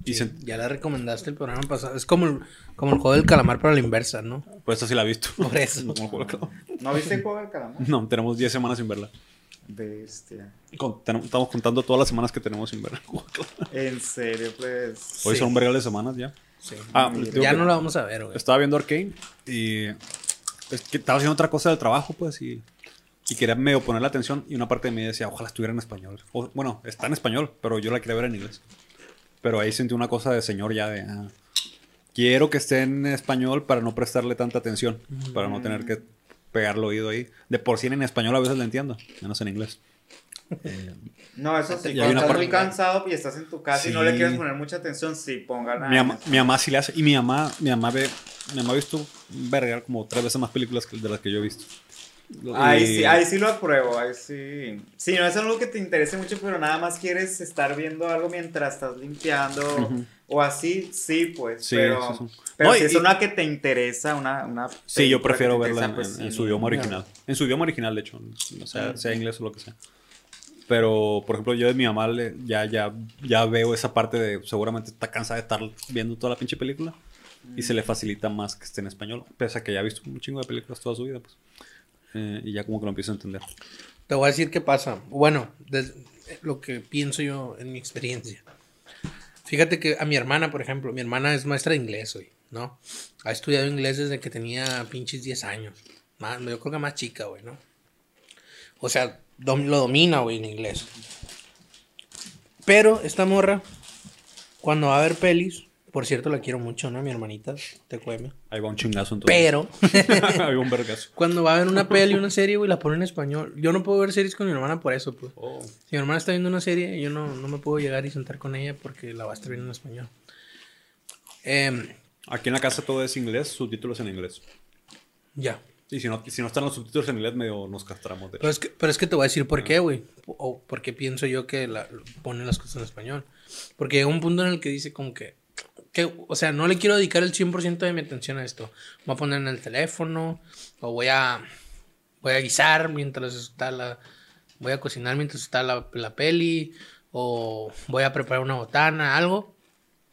Y Sí, sent- Ya la recomendaste el programa pasado. Es como el, como el juego del calamar, pero a la inversa, ¿no? pues esta sí la he visto. Por eso. Como el juego del calamar. ¿No viste el juego del calamar? No, tenemos 10 semanas sin verla. Bestia. Con- tenemos- estamos contando todas las semanas que tenemos sin ver el juego del calamar. En serio, pues. Hoy Sí. son un vergal de semanas ya. Sí. Ah, ya que no la vamos a ver, güey. Estaba viendo Arcane y es que estaba haciendo otra cosa del trabajo, pues, y, y quería medio poner la atención. Y una parte de mí decía, ojalá estuviera en español. O, bueno, está en español, pero yo la quería ver en inglés. Pero ahí sentí una cosa de señor ya de. ah, quiero que esté en español para no prestarle tanta atención, para no tener que pegar el oído ahí. De por sí en español a veces la entiendo, menos en inglés. Eh, No, eso sí. Cuando estás parte- muy cansado y estás en tu casa y no le quieres poner mucha atención, sí, pongan a- mi, mamá, mi mamá sí le hace. Y mi mamá, mi mamá ve. Mi mamá ha visto verga como tres veces más películas que de las que yo he visto. Ahí sí, ahí sí lo apruebo, ahí sí. Sí, no es algo que te interese mucho, pero nada más quieres estar viendo algo mientras estás limpiando Ujú. o así, sí, pues. Sí, pero sí, sí. pero No, si y- es una que te interesa, una, una Sí, yo prefiero verla en, pues, en- en su idioma original. En su idioma original, de hecho. O sea, sea inglés o lo que sea. Pero, por ejemplo, yo de mi mamá le- ya, ya, ya veo esa parte de seguramente está cansada de estar viendo toda la pinche película. Y se le facilita más que esté en español. Pese a que ya ha visto un chingo de películas toda su vida, pues. Eh, y ya como que lo empiezo a entender. Te voy a decir qué pasa. Bueno, des- lo que pienso yo en mi experiencia. Fíjate que a mi hermana, por ejemplo, mi hermana es maestra de inglés hoy, ¿no? Ha estudiado inglés desde que tenía pinches 10 años. Yo creo que más chica, güey, ¿no? O sea, lo domina, güey, en inglés. Pero esta morra, cuando va a ver pelis, por cierto, la quiero mucho, ¿no? Mi hermanita, te cueme. Ahí va un chingazo entonces. Pero, Ahí va un vergazo. cuando va a ver una peli, una serie, güey, la pone en español. Yo no puedo ver series con mi hermana por eso, pues. Oh. Si mi hermana está viendo una serie, yo no, no me puedo llegar y sentar con ella porque la va a estar viendo en español. Em, Aquí en la casa todo es inglés, subtítulos en inglés. ya. Y si no, si no están los subtítulos en inglés, medio nos castramos de Pero es, que, pero es que te voy a decir por qué, güey. O por qué pienso yo que la, ponen las cosas en español. Porque llega un punto en el que dice como que, que, o sea, no le quiero dedicar el 100% de mi atención a esto. Voy a poner en el teléfono, o voy a, voy a guisar mientras está la, voy a cocinar mientras está la, la peli, o voy a preparar una botana, algo,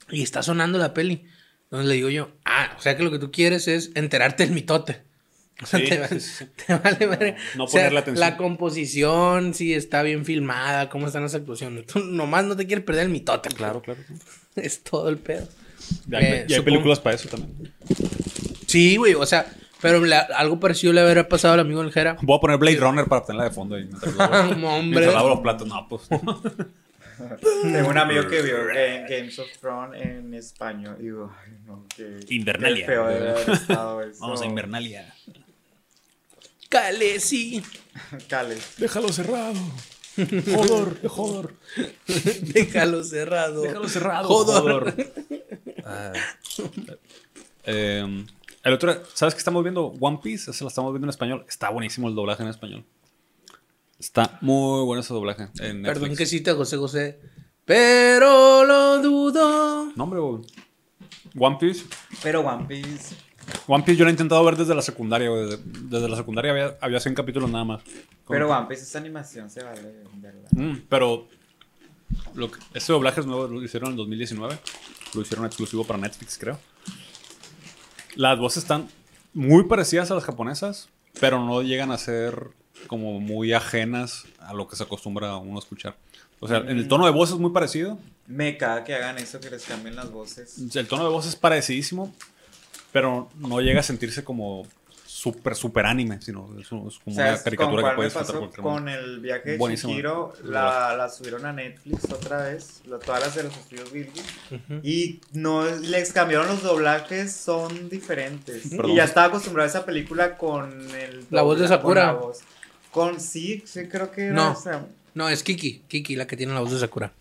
y está sonando la peli. Entonces le digo yo, ah, o sea que lo que tú quieres es enterarte del mitote. O sea, Sí, te, va- sí, sí. te vale ver. No atención. La composición, si está bien filmada, cómo están las actuaciones. Tú nomás no te quieres perder el mitote. Claro, claro. Es todo el pedo. Y hay, Eh, hay películas para eso también. Sí, güey, o sea, pero la- algo parecido le habría pasado al amigo del Jera. Voy a poner Blade Runner para tenerla de fondo ahí. Mientras lavo, Hombre. mientras lavo los platos. No, pues. Tengo un amigo que vio Ga- Games of Thrones en español y digo, ay, no, qué, Invernalia. qué feo debe haber estado eso. Vamos a Invernalia. Cale, sí. Cale. Déjalo cerrado. Jodor, jodor. Déjalo cerrado. Déjalo cerrado. Jodor. Ah. Eh, el otro, ¿sabes qué estamos viendo? One Piece, ese lo estamos viendo en español. Está buenísimo el doblaje en español. Está muy bueno ese doblaje en. Perdón que cita José José. Pero lo dudo. No, hombre, güey. One Piece. Pero One Piece. One Piece yo lo he intentado ver desde la secundaria, güey. Desde, desde la secundaria había, había 100 capítulos nada más. Pero One Piece esa animación se vale, ¿verdad? Mm, pero lo que, ese doblaje es nuevo, lo hicieron en el 2019. Lo hicieron exclusivo para Netflix, creo. Las voces están muy parecidas a las japonesas, pero no llegan a ser como muy ajenas a lo que se acostumbra uno a escuchar. O sea, en el tono de voz es muy parecido. Me caga que hagan eso, que les cambien las voces. El tono de voz es parecidísimo, pero no llega a sentirse como súper, súper anime, sino es, un- es como una ¿Sabes con caricatura que puedes pasó? cualquier Con momento. el viaje de Buenísimo. La, la subieron a Netflix otra vez, lo- todas las de los estudios Ghibli, y no les cambiaron los doblajes, son diferentes. Perdón. Y ya estaba acostumbrado a esa película con el La voz de Sakura. Con. Con- sí, sí creo que era No. esa. No, es Kiki. Kiki la que tiene la voz de Sakura.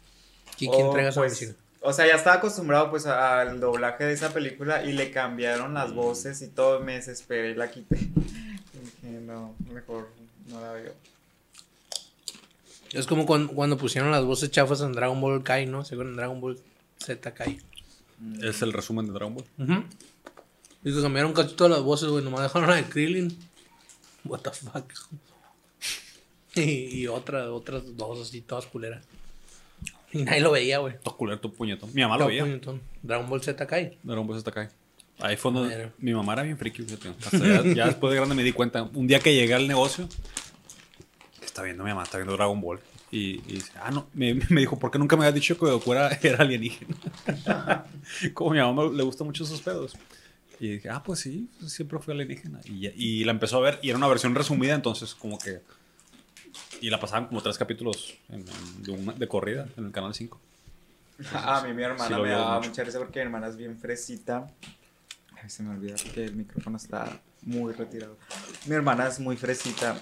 Kiki Oh, entrega su pues, vecino. O sea, ya estaba acostumbrado pues al doblaje de esa película y le cambiaron las voces y todo, me desesperé y la quité. Dije, no, mejor no la veo. Es como cuando, cuando pusieron las voces chafas en Dragon Ball Kai, ¿no? Según en Dragon Ball Z Kai. Es el resumen de Dragon Ball. Ujú. Y que cambiaron casi todas las voces, güey. Nomás dejaron la de Krillin. What the fuck. Y, y otra, otras dos así, todas culeras. Nadie lo veía, güey. Todo culero, tu puñetón. Mi mamá lo veía. puñetón. Dragon Ball Z Kai. Dragon Ball Z Kai. Ahí fue donde mi mamá era bien friki. Hasta ya, ya después de grande me di cuenta. Un día que llegué al negocio, está viendo mi mamá, está viendo Dragon Ball. Y, y dice, ah, no, me, me dijo, ¿por qué nunca me habías dicho que Goku era, era alienígena? Como a mi mamá le gustan mucho esos pedos. Y dije, ah, pues sí, siempre fue alienígena. Y, y la empezó a ver y era una versión resumida, entonces como que... Y la pasaban como tres capítulos en- en- de, una- de corrida en el canal 5. A mí mi hermana sí me daba mucha risa porque mi hermana es bien fresita. Ay, se me olvida porque el micrófono está muy retirado. Mi hermana es muy fresita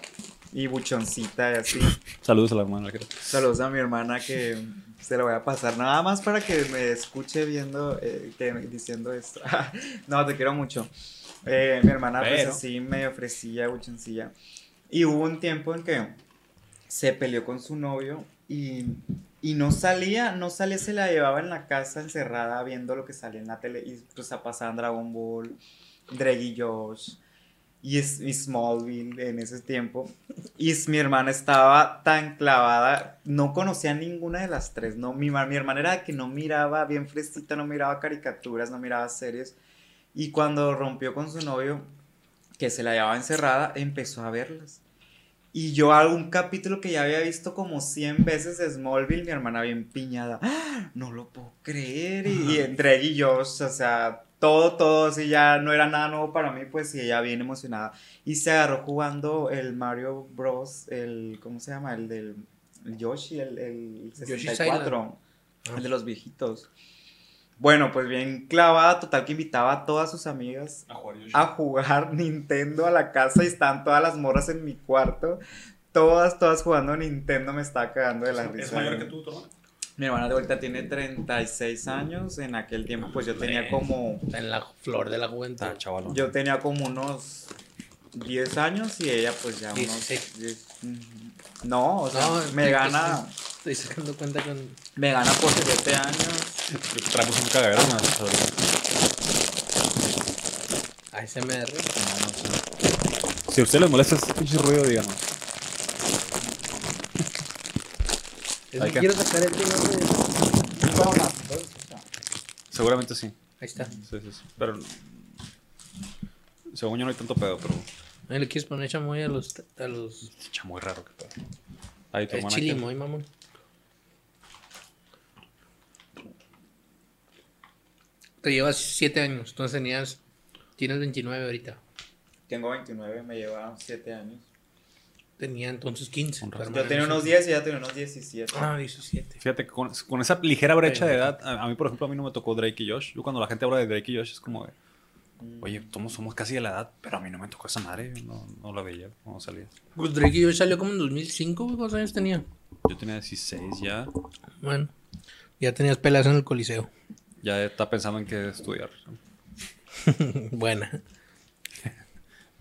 y buchoncita y así. Saludos a la hermana. que- Saludos a mi hermana que se lo voy a pasar nada más para que me escuche viendo, eh, que- diciendo esto. no, te quiero mucho. Eh, mi hermana pues Pero- así medio fresilla, buchoncilla. Y hubo un tiempo en que se peleó con su novio y, y no salía, no salía, se la llevaba en la casa encerrada viendo lo que salía en la tele y pues a pasaban Dragon Ball, Drake y Josh y, es- y Smallville en ese tiempo. Y es- mi hermana estaba tan clavada, no conocía ninguna de las tres, no, mi, mi hermana era que no miraba bien fresita, no miraba caricaturas, no miraba series. Y cuando rompió con su novio, que se la llevaba encerrada, empezó a verlas. Y yo algún capítulo que ya había visto como 100 veces de Smallville, mi hermana bien piñada. ¡Ah! No lo puedo creer. Y, y entre ella y yo, o sea, todo, todo, así ya no era nada nuevo para mí, pues y ella bien emocionada. Y se agarró jugando el Mario Bros, el, ¿cómo se llama? El del el Yoshi, el, el Yoshi's 64, Ah. el de los viejitos. Bueno, pues bien clavada, total que invitaba a todas sus amigas a jugar Nintendo a la casa y están todas las morras en mi cuarto. Todas, todas jugando Nintendo, me estaba cagando de la risa. ¿Es mayor que tú, tu hermana? Mi hermana de ahorita tiene 36 años. En aquel tiempo, pues yo tenía como. En la flor de la juventud. Ah, chaval. Yo tenía como unos 10 años y ella, pues ya unos. 16. 10, ujú. no, o sea, No, me gana. Estoy sacando cuenta con. Me gana por 7 años. Traemos un cagadero. ¿no? ASMR. Si a ustedes les molesta pinche ruido, díganos. Es que quiero sacar este nombre de- Seguramente sí. Ahí está. Sí, sí, sí. Pero. Según yo no hay tanto pedo, pero. Ahí le quieres poner chamoy a los. A los... Se echa muy raro que pedo. Ahí tu Es hermana. chili ¿qué? muy mamón. Te llevas 7 años. Entonces tenías. Tienes 29 ahorita. Tengo 29, me lleva 7 años. Tenía entonces 15. Con tu razón. hermana Yo tenía no unos sé. 10 y ya tenía unos 17. Ah, 17. Fíjate que con, con esa ligera brecha de edad, a, a mí, por ejemplo, a mí no me tocó Drake y Josh. Yo cuando la gente habla de Drake y Josh es como de, Mm. oye, somos, somos casi de la edad, pero a mí no me tocó esa madre. No, no la veía cuando salía. Pues Drake y yo salió como en 2005, güey. ¿Cuántos años tenía? Yo tenía 16 ya. Bueno, ya tenías pelas en el Coliseo. Ya está pensando en qué estudiar. Buena.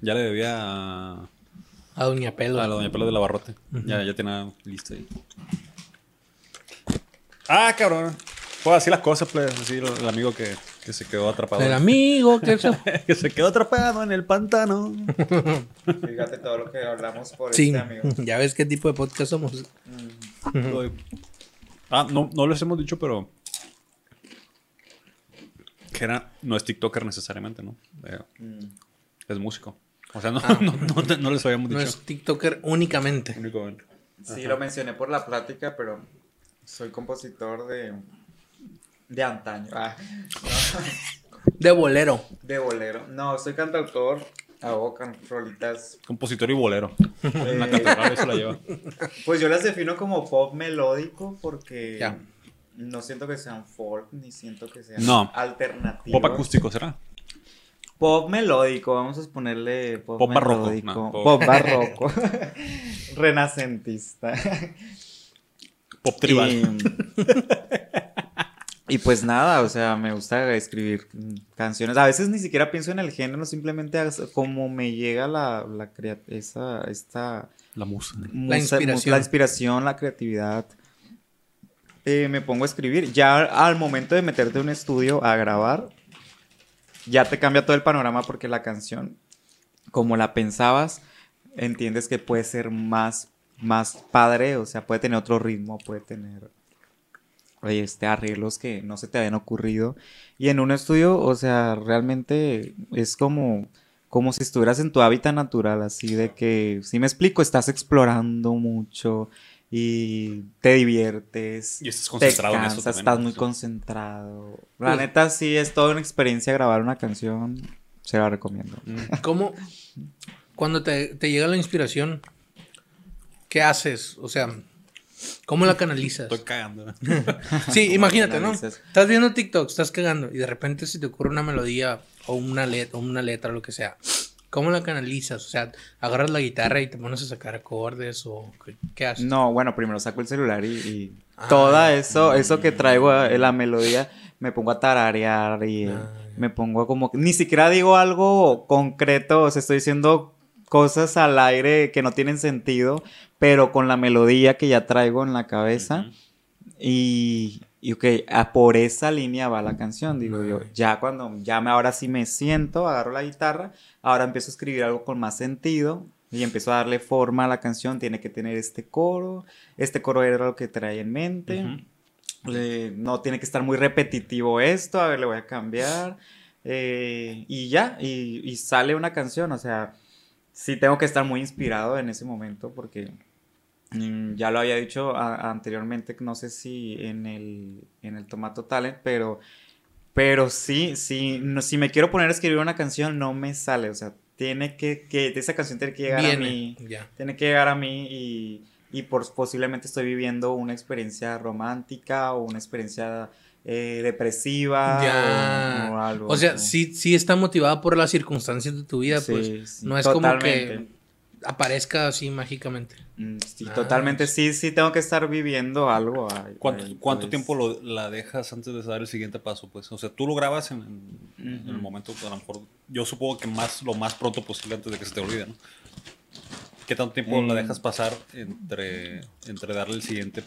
Ya le debía a, A Doña Pelo. a la doña Pelo de la Barrote. Ya, ya tenía lista ahí. Ah, cabrón. Fue así las cosas, pues. Así el, el amigo que, que se quedó atrapado. El amigo que se... que se quedó atrapado en el pantano. Fíjate todo lo que hablamos por Sí, este amigo. ya ves qué tipo de podcast somos. Mm. ah, no, no les hemos dicho, pero. Que era, no es TikToker necesariamente, ¿no? Eh, Mm. es músico. O sea, no, no, no, te- no les habíamos No dicho. es TikToker únicamente. Únicamente. Sí, lo mencioné por la plática, pero soy compositor de, de antaño. Ah, De bolero. de bolero. No, soy cantautor. Hago rolitas. Compositor y bolero. eh, Una eso la lleva. pues yo las defino como pop melódico porque Ya. No siento que sean folk ni siento que sean No. alternativos. Pop acústico, ¿será? Pop melódico, vamos a ponerle pop, Pop barroco, melódico. no, pop- pop barroco. Renacentista. Pop tribal. Y, y pues nada, o sea, me gusta escribir canciones. A veces ni siquiera pienso en el género, simplemente como me llega la, la esa, esta La musa. musa- inspiración. la inspiración, la creatividad. Eh, me pongo a escribir. Ya al momento de meterte a un estudio a grabar, ya te cambia todo el panorama porque la canción, como la pensabas, entiendes que puede ser más, más padre, o sea, puede tener otro ritmo, puede tener este, arreglos que no se te habían ocurrido. Y en un estudio, o sea, realmente es como, como si estuvieras en tu hábitat natural, así de que, si me explico, estás explorando mucho y te diviertes. Y estás te concentrado en eso estás muy concentrado. La Pues- neta, sí, es toda una experiencia grabar una canción. Se la recomiendo. ¿Cómo? Cuando te, te llega la inspiración, ¿qué haces? O sea, ¿cómo la canalizas? Estoy cagando. Sí, imagínate, ¿no? Estás viendo TikTok, estás cagando y de repente se te ocurre una melodía o una letra, o una letra, lo que sea. ¿Cómo la canalizas? O sea, agarras la guitarra y te pones a sacar acordes o qué, qué haces? No, bueno, primero saco el celular y, y Ah. toda eso, eso que traigo eh, la melodía, me pongo a tararear y Ah. me pongo a como ni siquiera digo algo concreto, o sea, estoy diciendo cosas al aire que no tienen sentido, pero con la melodía que ya traigo en la cabeza y, y ok, a por esa línea va la canción, digo yo. Ya cuando, ya me, ahora sí me siento, agarro la guitarra, ahora empiezo a escribir algo con más sentido y empiezo a darle forma a la canción. Tiene que tener este coro, este coro era lo que traía en mente. Ujú. Eh, no tiene que estar muy repetitivo esto, a ver, le voy a cambiar. eh, y ya, y, y sale una canción, o sea, sí tengo que estar muy inspirado en ese momento porque ya lo había dicho a- anteriormente, no sé si en el, en el Tomato Talent, pero, pero sí, sí, no, si me quiero poner a escribir una canción no me sale, o sea, tiene que, que esa canción tiene que llegar a mí tiene que llegar a mí y, y por, posiblemente estoy viviendo una experiencia romántica o una experiencia eh, depresiva o, o algo. O sea, sí, sí está motivada por las circunstancias de tu vida, Sí, pues sí, no es como que. Aparezca así mágicamente. Mm, sí, Ah, totalmente, pues. sí, sí tengo que estar viviendo algo. ahí, ¿Cuánto, ahí, cuánto pues. tiempo lo- la dejas antes de dar el siguiente paso? Pues, o sea, tú lo grabas en, en- en el momento, a lo mejor, yo supongo que más, lo más pronto posible antes de que se te olvide, ¿no? ¿Qué tanto tiempo la Mm. dejas pasar entre, entre darle el siguiente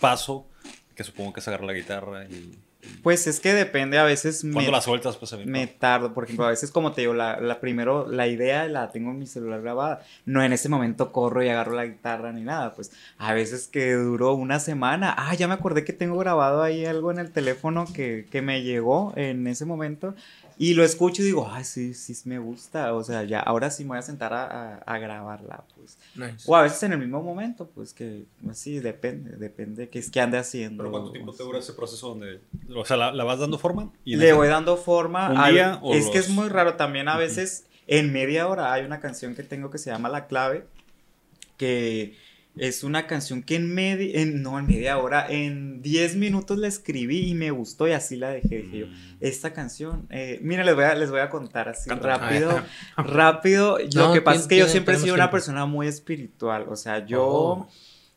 paso, que supongo que es agarrar la guitarra y, Pues es que depende, a veces me, Cuando la sueltas, pues me tardo. Por ejemplo, a veces como te digo, la, la primero, la idea la tengo en mi celular grabada. No en ese momento corro y agarro la guitarra ni nada. Pues a veces que duró una semana. Ah, ya me acordé que tengo grabado ahí algo en el teléfono que, que me llegó en ese momento. Y lo escucho y digo, ay, sí, sí me gusta. O sea, ya, ahora sí me voy a sentar a, a- a grabarla, pues. Nice. O a veces en el mismo momento, pues que, pues, sí, depende, depende qué es que ande haciendo. ¿Pero cuánto tiempo o te dura ese proceso donde, o sea, la, la vas dando forma? Y Le voy dando forma. ¿Un al- día o es que los- es muy raro también a veces. En media hora hay una canción que tengo que se llama La Clave. Que es una canción que en media. En, no, en media hora. En 10 minutos la escribí y me gustó y así la dejé. Dije yo, Mm. esta canción. Eh, mira, les voy, a, les voy a contar así rápido. rápido. Lo No, que pasa es que yo siempre he sido una persona muy espiritual. O sea, yo. Oh.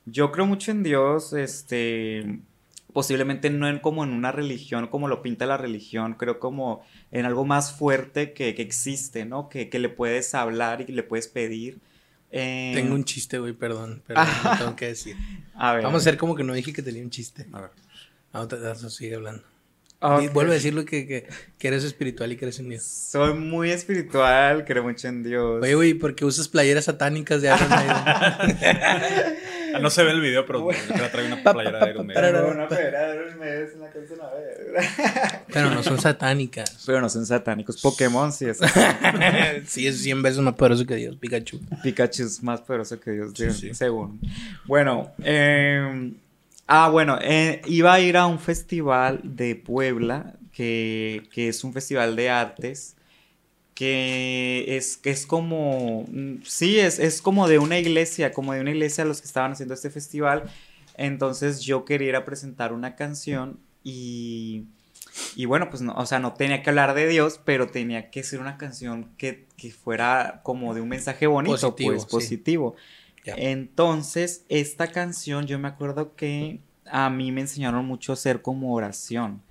Yo creo mucho en Dios, este, posiblemente no en como en una religión, como lo pinta la religión, creo como en algo más fuerte que, que existe, ¿no? Que, que le puedes hablar y que le puedes pedir. Eh, Tengo un chiste, güey, perdón. Perdón, lo tengo que decir. A ver. Vamos a hacer como que no dije que tenía un chiste. A ver. Ahora eso sigue hablando. Ok. Di- Vuelve a decirlo que, que, que eres espiritual y eres un Dios. Soy muy espiritual, creo mucho en Dios. Oye, güey, ¿por qué usas playeras satánicas de Iron Maiden? Ah, no se ve el video, pero la trae una playera de Iron Maiden. Pero una pera, un mes, una canción a ver. Pero no son satánicas. Pero no son satánicos. Pokémon sí es. sí, es 100 veces más poderoso que Dios, Pikachu. Pikachu es más poderoso que Dios, Sí, sí. según. Bueno, eh, ah, bueno, eh, iba a ir a un festival de Puebla, que, que es un festival de artes, que es, que es como, mm, sí, es, es como de una iglesia, como de una iglesia los que estaban haciendo este festival. Entonces yo quería ir a presentar una canción y... Y bueno, pues no, o sea, no tenía que hablar de Dios, pero tenía que ser una canción que, que fuera como de un mensaje bonito, Positivo, pues sí. positivo. Entonces, esta canción yo me acuerdo que a mí me enseñaron mucho a hacer como oración.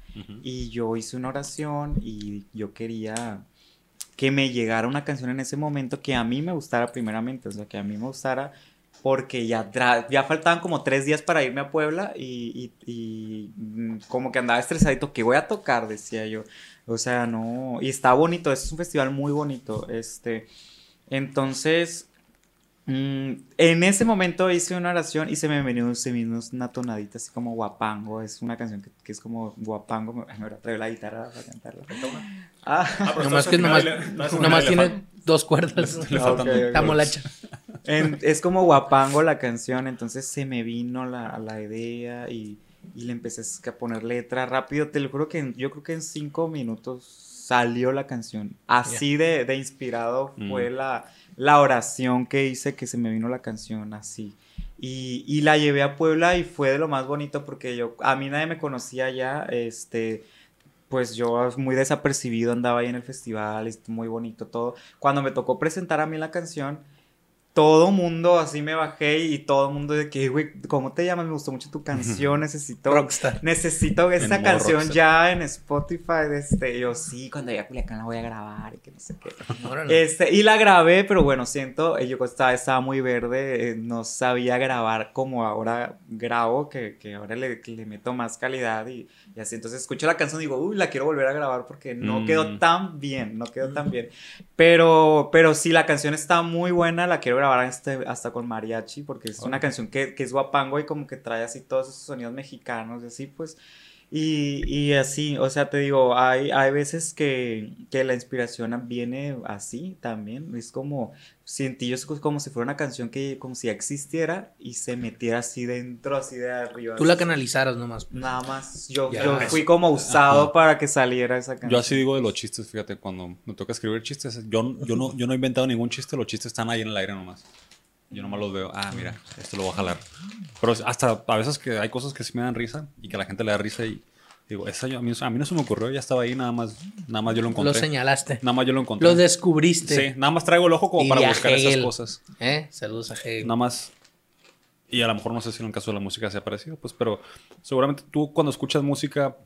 Y yo hice una oración y yo quería que me llegara una canción en ese momento que a mí me gustara primeramente, o sea, que a mí me gustara porque ya, ya faltaban como tres días para irme a Puebla y, y- y, mm, como que andaba estresadito, ¿qué voy a tocar? Decía yo. O sea, no, y está bonito, es un festival muy bonito, este, entonces, mm, en ese momento hice una oración y se me venido, se me vino una tonadita así como guapango, es una canción que, que es como guapango, me, me trae la guitarra para cantarla. Ah, pero Nomás que nomás, nomás tiene dos cuerdas. Le molacha. En- es como guapango la canción, entonces se me vino la, la idea y, y le empecé a poner letra rápido. Te lo juro que en- yo creo que en cinco minutos salió la canción. Así de, de inspirado fue Mm. la, la oración que hice que se me vino la canción así. Y, y la llevé a Puebla y fue de lo más bonito porque yo, a mí nadie me conocía ya, este, pues yo muy desapercibido andaba ahí en el festival, muy bonito todo. Cuando me tocó presentar a mí la canción, todo mundo así me bajé y todo mundo de que, güey, ¿cómo te llamas? Me gustó mucho tu canción, necesito... Rockstar. Necesito esa canción rockstar. ya en Spotify. de Este, yo sí, cuando llegue a Culiacán la voy a grabar y que no sé qué. Este, y la grabé, pero bueno, siento, eh, yo estaba, estaba muy verde, eh, no sabía grabar como ahora grabo, que, que ahora le, que le meto más calidad y, y así. Entonces escucho la canción y digo, uy, la quiero volver a grabar porque no Mm. quedó tan bien, no quedó tan bien. Pero, pero sí, la canción está muy buena, la quiero grabar este, hasta con mariachi, porque es una canción que, que es guapango y como que trae así todos esos sonidos mexicanos y así, pues. Y, y así, o sea, te digo, hay, hay veces que, que la inspiración viene así también. Es como, sentí yo es como si fuera una canción que como si ya existiera y se metiera así dentro, así de arriba. Tú la canalizaras nomás. Nada más, yo, Ya. yo fui como usado para que saliera esa canción. Yo así digo de los chistes, fíjate, cuando me toca escribir chistes, yo, yo, no, yo no he inventado ningún chiste, los chistes están ahí en el aire nomás. Yo nomás los veo, ah, mira, esto lo voy a jalar. Pero hasta a veces que hay cosas que sí me dan risa y que a la gente le da risa y digo, esa yo- a, mí, a mí no se me ocurrió, ya estaba ahí, nada más, nada más yo lo Lo encontré. señalaste. Nada más yo lo encontré. Lo descubriste. Sí, nada más traigo el ojo como para Diría buscar esas Hegel. cosas. ¿Eh? Saludos a Hegel. Nada más. Y a lo mejor no sé si en el caso de la música sea parecido, pues, pero seguramente tú cuando escuchas música,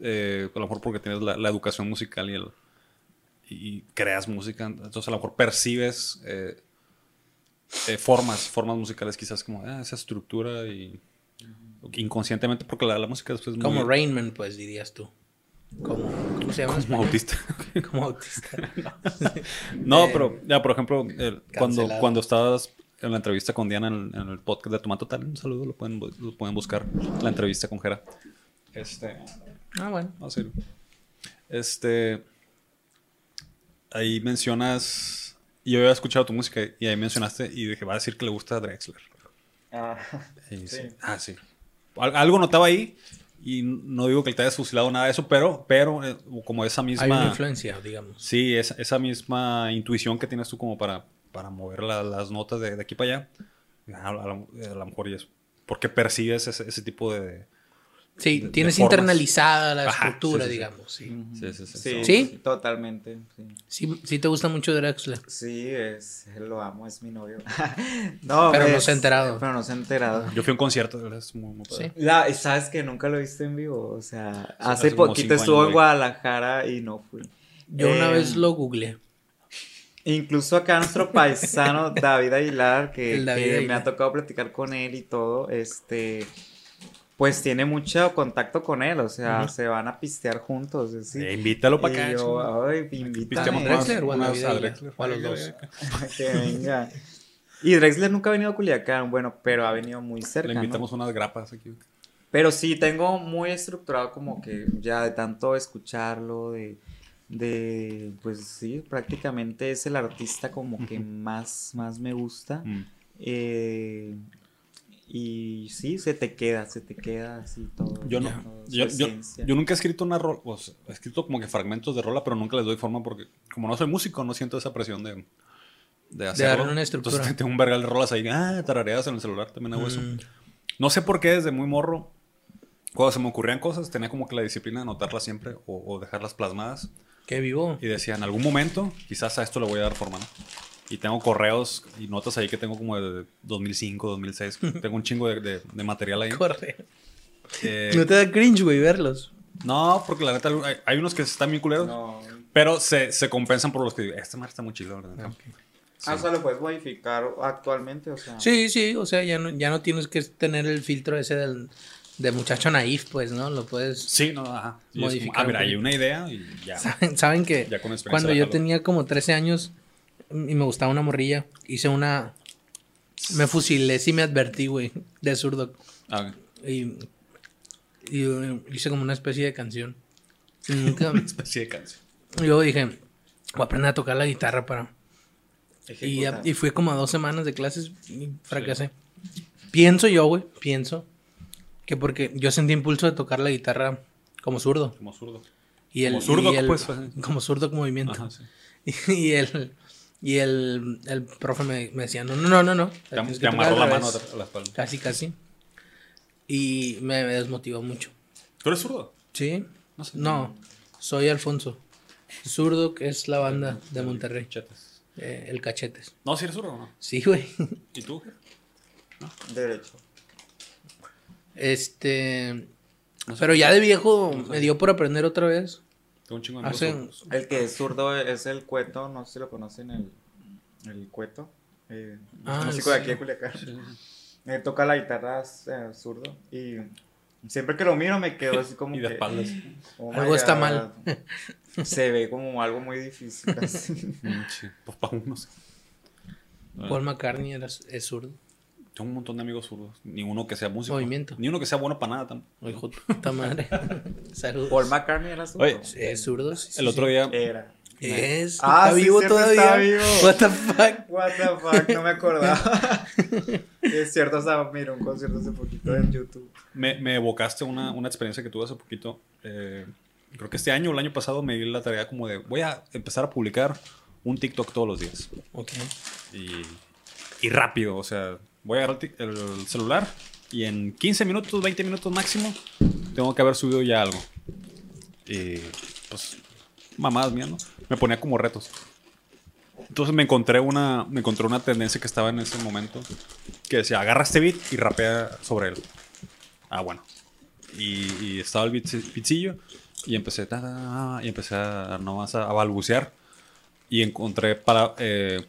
eh, a lo mejor porque tienes la, la educación musical y, el, y creas música, entonces a lo mejor percibes eh, eh, formas, formas musicales quizás como ah, esa estructura y inconscientemente porque la, la música después es Como muy... Rainman, pues dirías tú. Como, ¿Cómo se llama? Como autista. Como autista. No, Eh, pero ya, por ejemplo, el- cuando, cuando estabas en la entrevista con Diana en, en el podcast de Tomato Tal, un saludo, lo pueden, lo pueden buscar, la entrevista con Jera. Este, Ah, bueno. no. Este, ahí mencionas, yo había escuchado tu música y ahí mencionaste y dije, va a decir que le gusta a Drexler. Ah, Y sí. Sí. Ah, sí. Al- Algo notaba ahí y no digo que te hayas fusilado nada de eso, pero, pero eh, como esa misma... Hay una influencia, digamos. Sí, esa, esa misma intuición que tienes tú como para, para mover la- las notas de, de aquí para allá, a, a lo- a lo mejor y es porque persigues ese, ese tipo de... Sí, de- tienes internalizada la Ajá, escultura, sí, sí, digamos. Sí. Sí, sí, sí. Sí, ¿Sí? totalmente. Sí. Sí, sí te gusta mucho Drexler. Sí, es, lo amo, es mi novio. no, Pero no es- se ha enterado. Pero no se ha enterado. Yo fui a un concierto, de verdad, es muy, muy padre. Sí. La, sabes que nunca lo viste en vivo. O sea, hace, poquito estuvo años, en. Guadalajara y no fui. Yo una vez lo googleé. Incluso acá nuestro paisano David Aguilar, que, El David que me ha tocado platicar con él y todo, este, pues tiene mucho contacto con él, o sea, se van a pistear juntos, así. Eh, invítalo para Y acá. yo, ay, Pisteamos invítame. unas- Drexler o a a? Drexler. O a los dos. que venga. Y Drexler nunca ha venido a Culiacán, bueno, pero ha venido muy cerca. Le ¿no? invitamos unas grapas aquí. Pero sí, tengo muy estructurado como que ya de tanto escucharlo, de, de pues sí, prácticamente es el artista como que más, más me gusta. Mm. Eh, y sí, se te queda, se te queda así todo. Yo, no, todo yo, yo, yo nunca he escrito una rola, pues, he escrito como que fragmentos de rola, pero nunca les doy forma porque como no soy músico, no siento esa presión de, de hacerlo. darle una estructura. Entonces tengo un vergal de rolas ahí, ah, tarareadas en el celular, también hago eso. Mm, No sé por qué desde muy morro, cuando se me ocurrían cosas, tenía como que la disciplina de anotarlas siempre o, o dejarlas plasmadas. qué vivo. Y decía, en algún momento, quizás a esto le voy a dar forma, ¿no? Y tengo correos y notas ahí que tengo como de 2005, 2006. tengo un chingo de, de- de material ahí. Corre. Eh, No te da cringe, güey, verlos. no, porque la neta hay, hay unos que están bien culeros, No. pero se, se compensan por los que digo, este mar está muy chido, ¿verdad? Sí. Ah, o sea, lo puedes modificar actualmente, o sea. Sí, sí, o sea, ya no, ya no tienes que tener el filtro ese del, de muchacho naif, pues, ¿no? Lo puedes... Sí, no, ajá. Es como, Modificar ah, mira, hay una idea y ya. ¿Saben, saben que Ya con experiencia cuando yo tenía como 13 años y me gustaba una morrilla, hice una... Me fusilé, sí me advertí, güey, de zurdo. Ah, Y, y, eh, hice como una especie de canción. Y nunca- especie de canción. yo dije, voy a aprender a tocar la guitarra para... Y, y fui como a dos semanas de clases y fracasé. Pienso yo, güey, pienso que porque yo sentí impulso de tocar la guitarra como zurdo. Como zurdo. Y el, Como zurdo, y el- pues. Como zurdo con movimiento. Ajá, sí. Y el, y el, el profe me, me decía, no, no, no, no, no. Te, amarró la mano revés". a la espalda. Casi, casi. Y me, me desmotivó mucho. ¿Tú eres zurdo? ¿Sí? No sé. No, soy Alfonso. Zurdo, que es la banda de Monterrey. Chetes. Eh, el Cachetes. No, si eres zurdo o no. Sí, güey. ¿Y tú? Derecho. Este. Pero ya de viejo me dio por aprender otra vez. Tengo un chingo de amigos Hace- zurdos. El que es zurdo es el cueto, no sé si lo conocen, el, el cueto. Eh, Ah, músico de sí. aquí de Culiacán. Él toca la guitarra eh, zurdo y siempre que lo miro me quedo así como Y de que, espaldas. oh Algo está God. mal. Se ve como algo muy difícil. así. Mm, sí, pues. Paul McCartney era, es zurdo. Tengo un montón de amigos zurdos. Ni uno que sea músico. Movimiento. Ni uno que sea bueno para nada tampoco. Oye, puta madre. Saludos. Paul McCartney era zurdo. Oye, Es zurdo. sí, El sí, otro día. Era. Es. Ah, está sí, vivo todavía. está vivo. What the fuck. What the fuck, no me acordaba. es cierto, hasta mira un concierto hace poquito en YouTube. Me, me evocaste una, una experiencia que tuve hace poquito. eh, creo que este año o el año pasado me di la tarea como de voy a empezar a publicar un TikTok todos los días. Ok. Y, y rápido, o sea, voy a agarrar el celular y en 15 minutos, 20 minutos máximo, tengo que haber subido ya algo. Y pues, mamadas mías, ¿no? Me ponía como retos. Entonces me encontré una, me encontré una tendencia que estaba en ese momento que decía, agarra este beat y rapea sobre él. Ah, bueno. Y, estaba el beat, beatcillo y empecé, y empecé a, nomás a, a balbucear y encontré para, eh,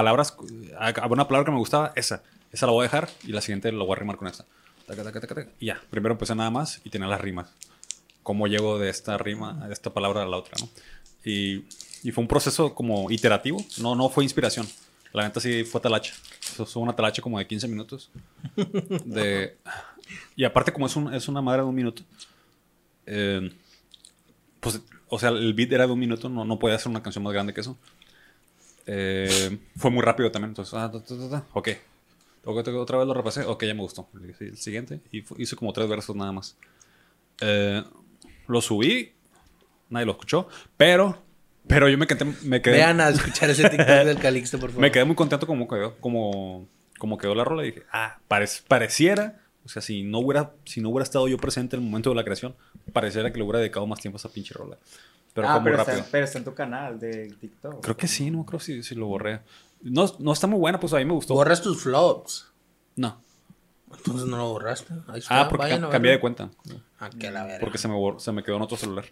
palabras, había una palabra que me gustaba, esa, esa la voy a dejar y la siguiente la voy a rimar con esta. taca, taca, taca, y ya, primero empecé nada más y tenía las rimas. Cómo llego de esta rima, de esta palabra a la otra, ¿no? Y, y fue un proceso como iterativo, no, no fue inspiración. La neta sí fue talacha. Eso fue una talacha como de 15 minutos. De, y aparte, como es, un- es una madre de un minuto, eh, pues, o sea, el beat era de un minuto, no, no podía hacer una canción más grande que eso. Eh, fue muy rápido también, entonces, ah, ta, ta, ta, ok. Otra vez lo repasé, ok, ya me gustó. El siguiente, y hice como tres versos nada más. Eh, lo subí, nadie lo escuchó, pero, pero yo me quedé, me quedé, Vean a escuchar ese TikTok del Calixto, por favor. me quedé muy contento como quedó, como, como quedó la rola y dije, ah, parec- pareciera, o sea, si no, hubiera, si no hubiera estado yo presente en el momento de la creación, pareciera que le hubiera dedicado más tiempo a esa pinche rola. Pero ah, fue muy pero rápido. está, pero está en tu canal de TikTok. Creo que sí, no creo si, si lo borré. No, no está muy buena, pues a mí me gustó. Borras tus flops. No. Entonces no lo borraste. Ahí está, Ah, porque vayan ca- cambié de cuenta. Ah, que la verga. Porque se me, borró- se me quedó en otro celular.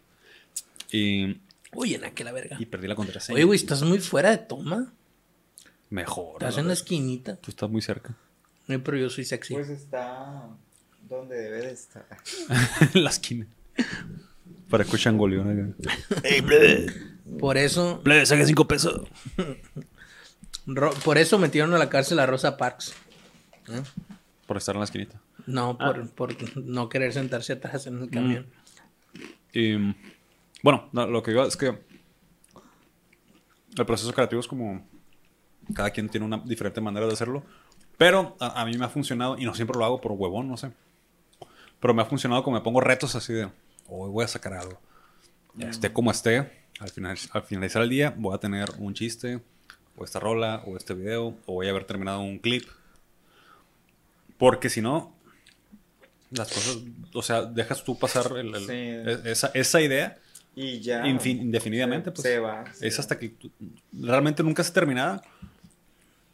Y, Oye, na, que la verga. y perdí la contraseña. Oye, güey, estás muy fuera de toma. Mejor. Estás en la esquinita. Tú estás muy cerca. Ay, pero yo soy sexy. Pues está donde debe de estar. en la esquina. Para escuchar Goleón acá. Por eso, Le saqué cinco pesos. Ro- por eso metieron a la cárcel a Rosa Parks. ¿Eh? Por estar en la esquinita. No, por, por no querer sentarse atrás en el camión. Y bueno, no, lo que digo es que el proceso creativo es como cada quien tiene una diferente manera de hacerlo, pero a, a mí me ha funcionado y no siempre lo hago por huevón, no sé. Pero me ha funcionado como me pongo retos así de, hoy voy a sacar algo. Esté como esté, al, final, al finalizar el día voy a tener un chiste, o esta rola, o este video, o voy a haber terminado un clip. Porque si no, las cosas, o sea, dejas tú pasar el- el- Sí. esa, esa idea Y ya. infin- indefinidamente. se, pues, se va. es se hasta que realmente nunca está terminada.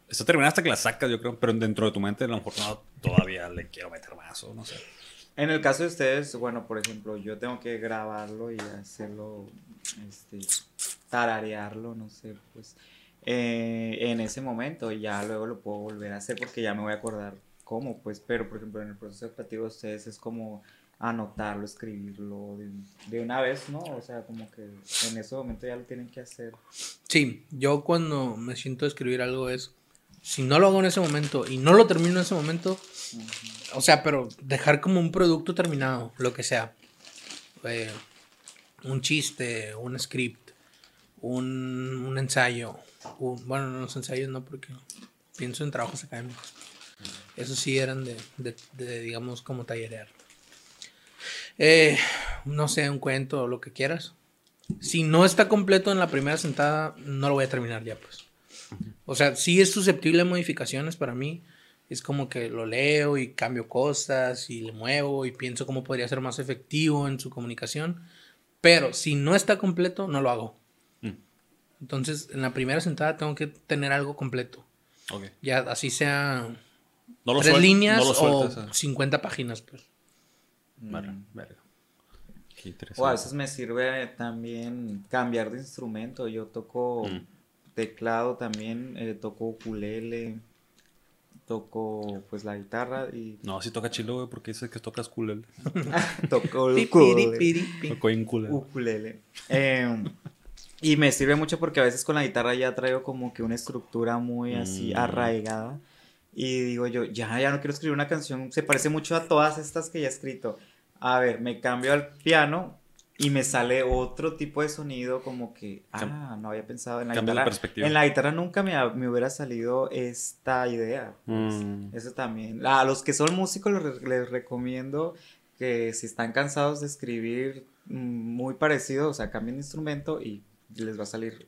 Está terminada hasta que la sacas, yo creo, pero dentro de tu mente a lo mejor no, todavía le quiero meter más o no sé. En el caso de ustedes, bueno, por ejemplo, yo tengo que grabarlo y hacerlo, este, tararearlo, no sé, pues, eh, en ese momento, ya luego lo puedo volver a hacer porque ya me voy a acordar cómo, pues, pero, por ejemplo, en el proceso creativo de ustedes es como anotarlo, escribirlo de, de una vez, ¿no? O sea, como que en ese momento ya lo tienen que hacer. Sí, yo cuando me siento a escribir algo es, si no lo hago en ese momento y no lo termino en ese momento, o sea, pero dejar como un producto terminado, lo que sea. Eh, un chiste, un script, un, ensayo. un- bueno, no, los ensayos no, porque pienso en trabajos académicos. Esos sí eran de, de- de, digamos, como tallerear. Eh, no sé, un cuento o lo que quieras. Si no está completo en la primera sentada, no lo voy a terminar ya, pues. O sea, sí es susceptible a modificaciones para mí. Es como que lo leo y cambio cosas y le muevo y pienso cómo podría ser más efectivo en su comunicación. Pero si no está completo, no lo hago. Mm. Entonces, en la primera sentada tengo que tener algo completo. Ok. Ya así sea No lo tres líneas no lo o sueltas, ah. 50 páginas, pues. Vale, Mm. verga. Qué O a veces me sirve también cambiar de instrumento. Yo toco Mm. Teclado también, eh, toco ukulele, toco pues la guitarra y No, si toca chilo, güey, porque dices que tocas ukulele. Tocó en culel. ukulele. Eh, y me sirve mucho porque a veces con la guitarra ya traigo como que una estructura muy así Mm. arraigada. Y digo yo, ya, ya no quiero escribir una canción, se parece mucho a todas estas que ya he escrito. A ver, me cambio al piano y me sale otro tipo de sonido como que, ah, no había pensado en la de guitarra. perspectiva. En la guitarra nunca me, me hubiera salido esta idea. pues. Mm. Eso también. A los que son músicos les, re- les recomiendo que si están cansados de escribir mm, muy parecido, o sea, cambien de instrumento y les va a salir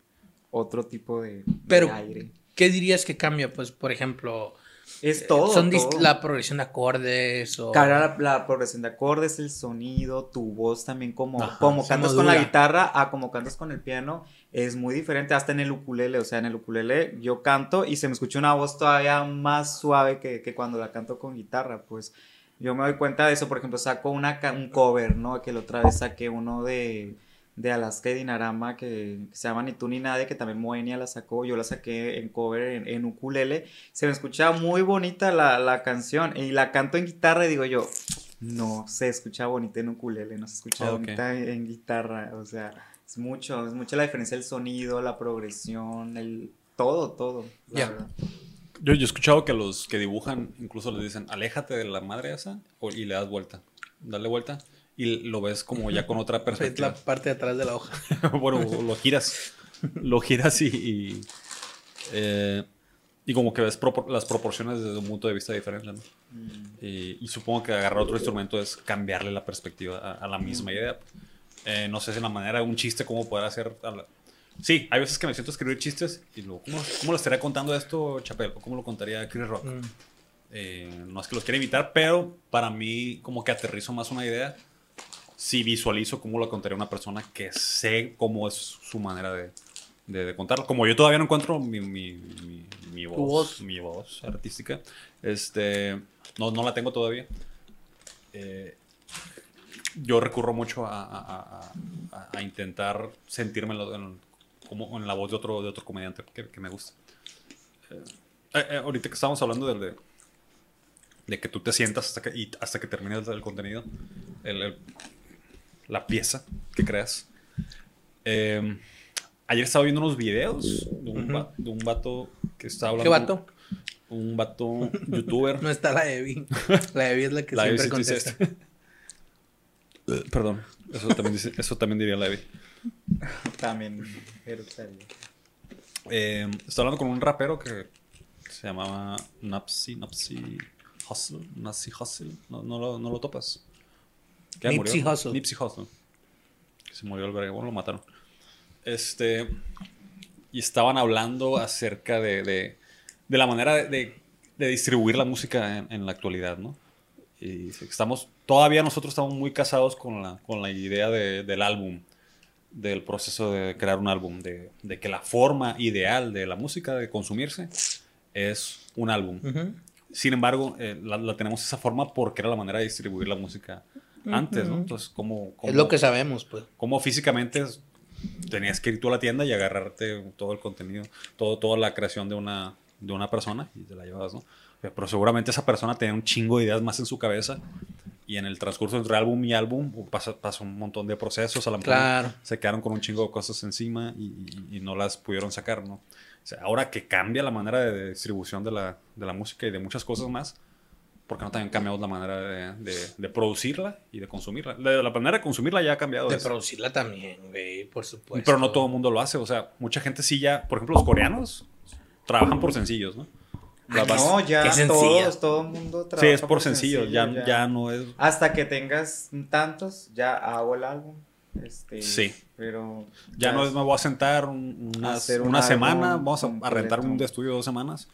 otro tipo de, de Pero- aire. ¿Qué dirías que cambia? Pues, por ejemplo, Es todo. son todo. la progresión de acordes o... Cara, la, la progresión de acordes, el sonido, tu voz también, como, Ajá, como cantas con la guitarra a como cantas con el piano, es muy diferente, hasta en el ukulele, o sea, en el ukulele yo canto y se me escucha una voz todavía más suave que, que cuando la canto con guitarra, pues yo me doy cuenta de eso, por ejemplo, saco una, un cover, ¿no? Que la otra vez saqué uno de, de Alaska y Dinarama que, que se llama Ni tú ni nadie, que también Moenia la sacó, yo la saqué en cover en, en ukulele, se me escuchaba muy bonita la, la canción y la canto en guitarra y digo yo, no, se escucha bonita en ukulele, no se escucha bonita en, en guitarra, o sea, es mucho, es mucha la diferencia el sonido, la progresión, el todo, todo, la Ya. verdad. Yo, yo he escuchado que los que dibujan incluso les dicen, aléjate de la madre esa o- y le das vuelta. Dale vuelta y lo ves como ya con otra Es la perspectiva. parte de atrás de la hoja. bueno, lo giras. Lo giras y. y, eh, y como que ves propor- las proporciones desde un punto de vista diferente. ¿no? Mm. Y, y supongo que agarrar otro instrumento es cambiarle la perspectiva a, a la misma idea. Eh, no sé si la manera un chiste, cómo poder hacer. Sí, hay veces que me siento a escribir chistes y luego, ¿cómo, cómo lo estaría contando esto, Chapel? ¿O cómo lo contaría Chris Rock? Mm. Eh, no es que los quiera imitar, pero para mí, como que aterrizo más una idea si visualizo cómo lo contaría una persona que sé cómo es su manera de, de, de contarlo. Como yo todavía no encuentro mi, mi, mi, mi voz, voz. mi voz artística, este, no, no la tengo todavía. Eh, yo recurro mucho a, a- a- a- intentar sentirme en, lo- en- como en la voz de otro, de otro comediante que, que me gusta. Eh, eh, eh, ahorita que estábamos hablando del de, de que tú te sientas hasta que, y hasta que termines el contenido, el- el- la pieza que creas. Eh, ayer estaba viendo unos videos de un, va- de un vato que estaba hablando. ¿Qué vato? Un vato youtuber. No está la Evi. La Evi es la que La Evi siempre dice contesta. Eh, Perdón, eso también, dice- eso también diría la Evi. También gustaría. Eh, estaba hablando con un rapero que se llamaba Napsi, Napsi Hustle, Napsi Hustle. No, no, lo, no lo topas. ¿Qué, Nipsey murió? Hussle. Nipsey Hussle. Que se murió el verga, bueno, lo mataron. Este. Y estaban hablando acerca de, de, de la manera de, de- de distribuir la música en, en la actualidad, ¿no? Y estamos, todavía nosotros estamos muy casados con la, con la idea de- del álbum, del proceso de crear un álbum, de, de que la forma ideal de la música de consumirse es un álbum. Sin embargo, eh, la, la tenemos esa forma porque era la manera de distribuir la música antes, ¿no? Entonces, ¿cómo, Es cómo- lo que sabemos, pues. cómo físicamente es- tenías que ir tú a la tienda y agarrarte todo el contenido, todo, toda la creación de una, de una persona y te la llevabas, ¿no? Pero seguramente esa persona tenía un chingo de ideas más en su cabeza y en el transcurso entre álbum y álbum pasa, pasa un montón de procesos, a lo mejor Claro. se quedaron con un chingo de cosas encima y, y- y no las pudieron sacar, ¿no? O sea, ahora que cambia la manera de distribución de la, de la música y de muchas cosas más, ¿por qué no también cambiamos la manera de, de- de producirla y de consumirla? La, la manera de consumirla ya ha cambiado. De producirla también, güey, por supuesto. pero no todo el mundo lo hace. O sea, mucha gente sí ya, por ejemplo, los coreanos trabajan por sencillos, ¿no? La base- No, ya todos, todo el mundo sí, trabaja es por sencillo, ya, ya. no es. Hasta que tengas tantos, ya hago el álbum. Este, Sí. Pero. Ya no es me voy a sentar un- unas- Hacer un una semana, vamos a, rentar un de estudio dos semanas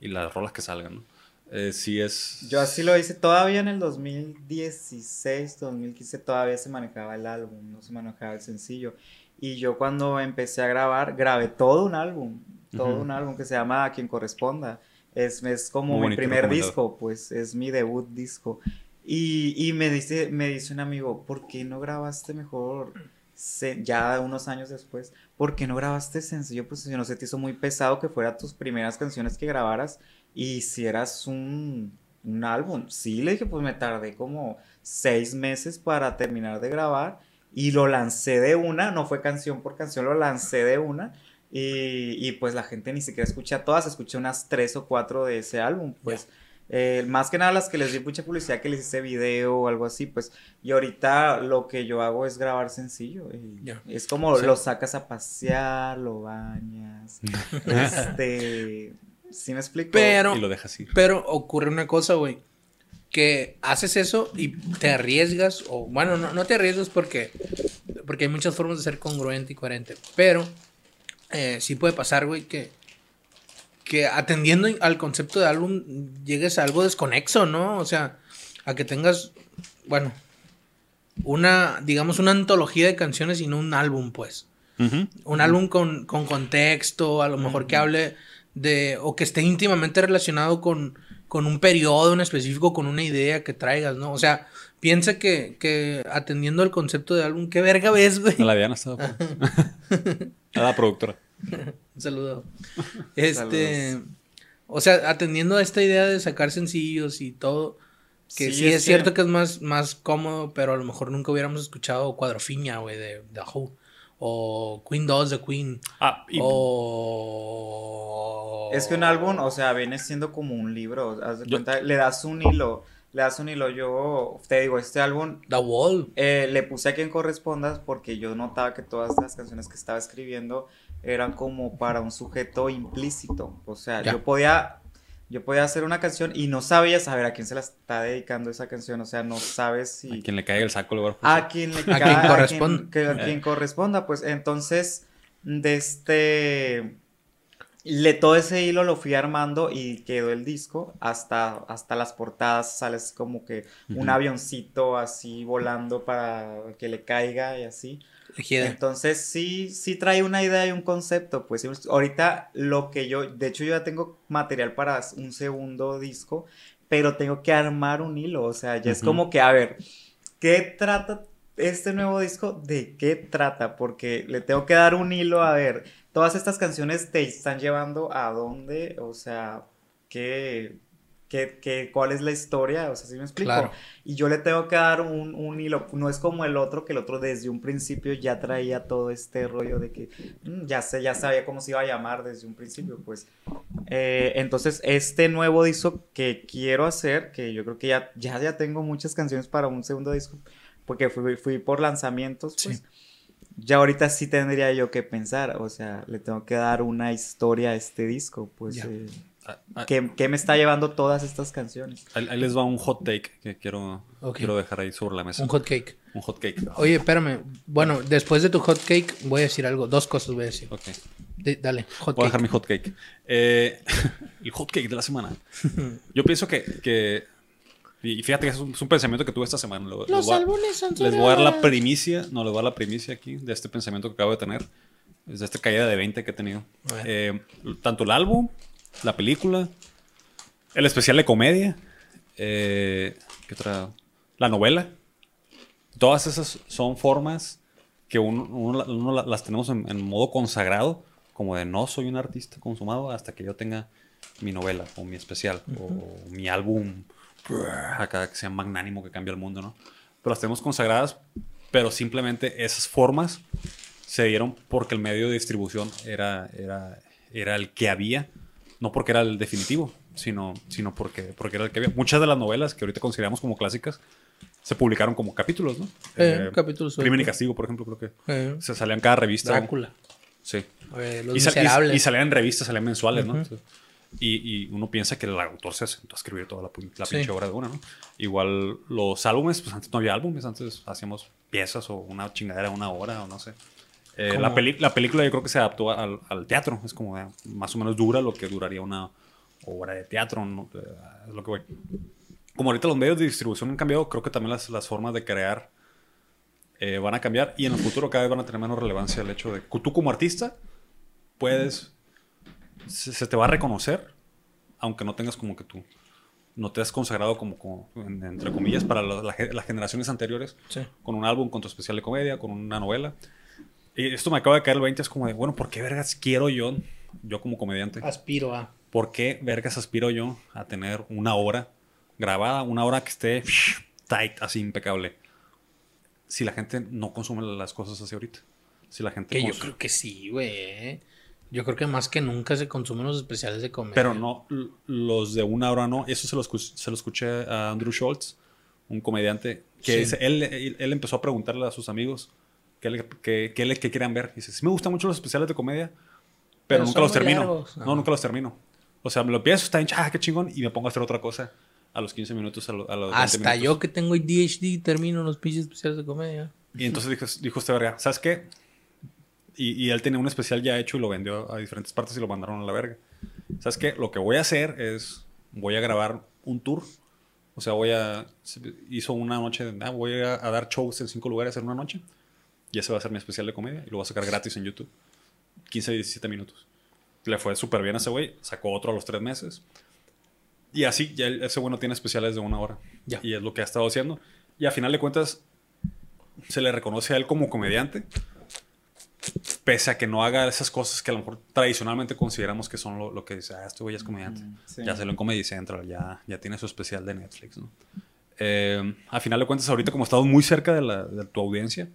y las rolas que salgan, ¿no? Eh, sí es. Yo así lo hice todavía en el 2016, 2015, todavía se manejaba el álbum, no se manejaba el sencillo. Y yo cuando empecé a grabar, grabé todo un álbum, todo Ujú. un álbum que se llama A quien corresponda. Es, es como Muy mi primer disco, pues es mi debut disco. Y, y me, dice, me dice un amigo, ¿por qué no grabaste mejor? se- ya unos años después, ¿por qué no grabaste sencillo? Pues si no se te hizo muy pesado que fuera tus primeras canciones que grabaras hicieras un, un álbum. Sí, le dije, pues me tardé como seis meses para terminar de grabar y lo lancé de una, no fue canción por canción, lo lancé de una. Y, y, pues la gente ni siquiera escucha todas, escuché unas tres o cuatro de ese álbum, pues eh, más que nada las que les di mucha publicidad, que les hice video o algo así, pues y ahorita lo que yo hago es grabar sencillo. y. Es como lo sacas a pasear, lo bañas, este, ¿sí me explico? Pero, y lo dejas ir. pero ocurre una cosa, güey. Que haces eso y te arriesgas, o bueno, no, no te arriesgas porque, porque hay muchas formas de ser congruente y coherente. Pero eh, sí puede pasar, güey, que, que atendiendo al concepto de álbum llegues a algo desconexo, ¿no? O sea, a que tengas, bueno, una, digamos, una antología de canciones y no un álbum, pues. Ujú. Un álbum con, con contexto, a lo mejor que hable de, o que esté íntimamente relacionado con, con un periodo en específico, con una idea que traigas, ¿no? O sea, piensa que, que atendiendo al concepto de álbum, ¿qué verga ves, güey? La Diana estaba. A la productora. Un saludo. Este, o sea, atendiendo a esta idea de sacar sencillos y todo, que sí, es, cierto que es más, más cómodo, pero a lo mejor nunca hubiéramos escuchado Cuadrofiña, güey, de The Who. O Queen 2 de Queen. Ah, y- O... Es que un álbum, o sea, viene siendo como un libro. Haz de Yo- cuenta, le das un hilo. Le das un hilo. Yo te digo, este álbum The Wall. eh, le puse a quien correspondas porque yo notaba que todas las canciones que estaba escribiendo eran como para un sujeto implícito. O sea, Ya. yo podía. Yo podía hacer una canción y no sabía saber a quién se la está dedicando esa canción. O sea, no sabes si. A quien le caiga el saco le va a a quien le quien ca- corresponda. que- a quien corresponda, pues entonces de este le todo ese hilo lo fui armando y quedó el disco hasta hasta las portadas sale así como que un avioncito así volando para que le caiga y así. Entonces sí, sí trae una idea y un concepto, pues ahorita lo que yo, de hecho yo ya tengo material para un segundo disco, pero tengo que armar un hilo, o sea, ya es como que, a ver, ¿qué trata este nuevo disco? ¿De qué trata? Porque le tengo que dar un hilo, a ver, todas estas canciones te están llevando a dónde, o sea, ¿qué, qué, qué, cuál es la historia? O sea, ¿sí me explico? Claro. Y yo le tengo que dar un, un hilo. No es como el otro, que el otro desde un principio ya traía todo este rollo de que mm, ya sé, ya sabía cómo se iba a llamar desde un principio, pues. Eh, entonces, este nuevo disco que quiero hacer, que yo creo que ya, ya, ya tengo muchas canciones para un segundo disco, porque fui, fui por lanzamientos, pues. Sí. Ya ahorita sí tendría yo que pensar, o sea, le tengo que dar una historia a este disco, pues. Ya. eh, ¿qué, qué me está llevando todas estas canciones? Ahí, ahí les va un hot take que quiero, Ok. quiero dejar ahí sobre la mesa. Un hot cake. Un hot cake. Oye, espérame. Bueno, después de tu hot cake, voy a decir algo. Dos cosas voy a decir. Ok. De- dale, hot Voy a dejar cake. mi hot cake. Eh, el hot cake de la semana. Yo pienso que. que- y fíjate que es un, es un pensamiento que tuve esta semana. Lo- Los voy álbumes son Les voy a dar la primicia. No, les voy a dar la primicia aquí de este pensamiento que acabo de tener. Es de esta caída de 20 que he tenido. Eh, tanto el álbum, la película, el especial de comedia. eh, ¿Qué otra? La novela. Todas esas son formas que uno, uno la- uno la- las tenemos en, en modo consagrado, como de no soy un artista consumado hasta que yo tenga mi novela o mi especial o mi álbum acá que sea magnánimo que cambia el mundo, ¿no? Pero las tenemos consagradas, pero simplemente esas formas se dieron porque el medio de distribución era, era, era el que había, no porque era el definitivo, sino, sino porque, porque era el que había. Muchas de las novelas que ahorita consideramos como clásicas se publicaron como capítulos, ¿no? Eh, capítulos Crimen y. Castigo, por ejemplo, creo que Eh, se salían cada revista. Drácula. Sí. Eh, los Y, sal- y- salían en revistas, salían mensuales, ¿no? Y, y uno piensa que el autor se sentó a escribir toda la, la Sí. pinche obra de una, ¿no? Igual los álbumes, pues antes no había álbumes, antes hacíamos piezas o una chingadera de una hora o no sé. Eh, la, peli- la película yo creo que se adaptó al, al teatro, es como eh, más o menos dura lo que duraría una obra de teatro, ¿no? Eh, es lo que voy. Como ahorita los medios de distribución han cambiado, creo que también las, las formas de crear eh, van a cambiar y en el futuro cada vez van a tener menos relevancia el hecho de que tú como artista puedes, se, se te va a reconocer, aunque no tengas como que tú, no te has consagrado como, como, en- entre comillas, para la- la las generaciones anteriores, Sí. con un álbum, con tu especial de comedia, con una novela. Y esto me acaba de caer el 20, es como de, bueno, ¿por qué vergas quiero yo, yo como comediante? Aspiro a. ¿Por qué vergas aspiro yo a tener una hora grabada, una hora que esté tight, así impecable? Si la gente no consume las cosas así ahorita. Si la gente Que yo creo que sí, güey. Yo creo que más que nunca se consumen los especiales de comedia. Pero no, los de una hora no. Eso se lo, se lo escuché a Andrew Schultz, un comediante, que Sí. dice- él, él, él empezó a preguntarle a sus amigos qué, le- qué, le- qué querían ver. Dice, sí me gustan mucho los especiales de comedia, pero, Pero nunca los termino. largos. No, Ajá. nunca los termino. O sea, me lo empiezo, está bien, ah, qué chingón, y me pongo a hacer otra cosa a los 15 minutos, a, lo- a los 20 Hasta minutos. yo que tengo ADHD termino los pinches especiales de comedia. Y entonces dijo, dijo este verga, ¿sabes qué? Y, y él tenía un especial ya hecho y lo vendió a diferentes partes y lo mandaron a la verga. ¿Sabes qué? Lo que voy a hacer es, voy a grabar un tour. O sea, voy a, hizo una noche, de, ah, voy a, a dar shows en cinco lugares en una noche. Y ese va a ser mi especial de comedia y lo voy a sacar gratis en YouTube. 15, 17 minutos. Le fue súper bien a ese güey, sacó otro a los tres meses. Y así, ya ese bueno tiene especiales de una hora. Ya. Y es lo que ha estado haciendo. Y a final de cuentas, se le reconoce a él como comediante. Pese a que no haga esas cosas que a lo mejor tradicionalmente consideramos que son lo, lo que dice, ah, este güey es comediante. Mm, sí. Ya se lo en Comedy Central, ya, ya tiene su especial de Netflix, ¿no? Eh, a final de cuentas, ahorita como estamos muy cerca de, la, de tu audiencia,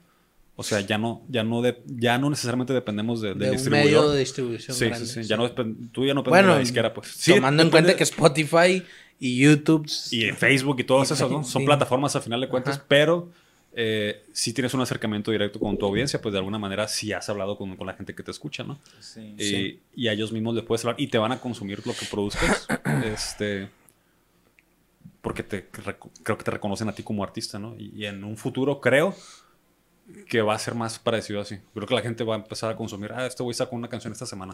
o sea, ya no, ya no, de, ya no necesariamente dependemos de, del de un distribuidor. medio de distribución. Sí, grande, sí, sí. Ya no tú ya no dependes Bueno, de la disquera, pues. Sí, tomando en cuenta que Spotify y YouTube. Y en Facebook y todas Y esas, ¿no? sí. Son plataformas a final de cuentas, Ajá. pero eh, si tienes un acercamiento directo con tu audiencia, pues de alguna manera sí has hablado con, con la gente que te escucha, ¿no? Sí. Y, Sí. y a ellos mismos les puedes hablar y te van a consumir lo que produzcas. este, porque te, creo que te reconocen a ti como artista, ¿no? Y, y en un futuro creo que va a ser más parecido así. Creo que la gente va a empezar a consumir, ah, este güey sacó una canción esta semana.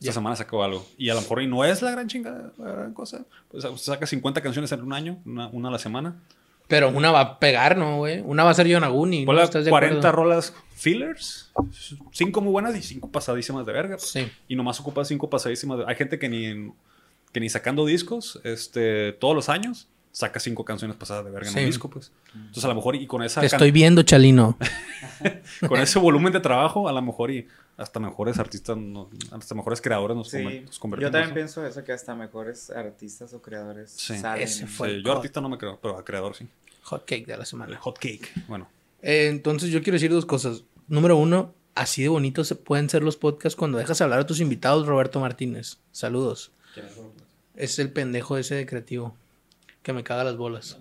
Esta semana sacó algo. Y a lo mejor y no es la gran chingada, la gran cosa. Pues usted saca 50 canciones en un año, una, una a la semana. Pero una va a pegar, ¿no, güey? Una va a ser Yonaguni. ¿no? Ponle ¿Estás de 40 acuerdo? rolas fillers, 5 muy buenas y 5 pasadísimas de verga. Sí. Y nomás ocupa 5 pasadísimas. de- Hay gente que ni, que ni sacando discos este, todos los años saca 5 canciones pasadas de verga en Sí. un disco. pues Entonces a lo mejor y con, esa Te estoy viendo, Chalino. con ese volumen de trabajo, a lo mejor y hasta mejores artistas, no- hasta mejores creadores nos, Sí, conver- nos yo convertimos. también ¿no? pienso eso, que hasta mejores artistas o creadores Sí. salen. Ese fue Sí, el yo hot- artista no me creo, pero a creador sí. Hot cake de la semana. Hot cake. Bueno, Eh, entonces yo quiero decir dos cosas. Número uno, así de bonitos se pueden ser los podcasts cuando dejas hablar a tus invitados, Roberto Martínez. Saludos. Es el pendejo ese de creativo que me caga las bolas.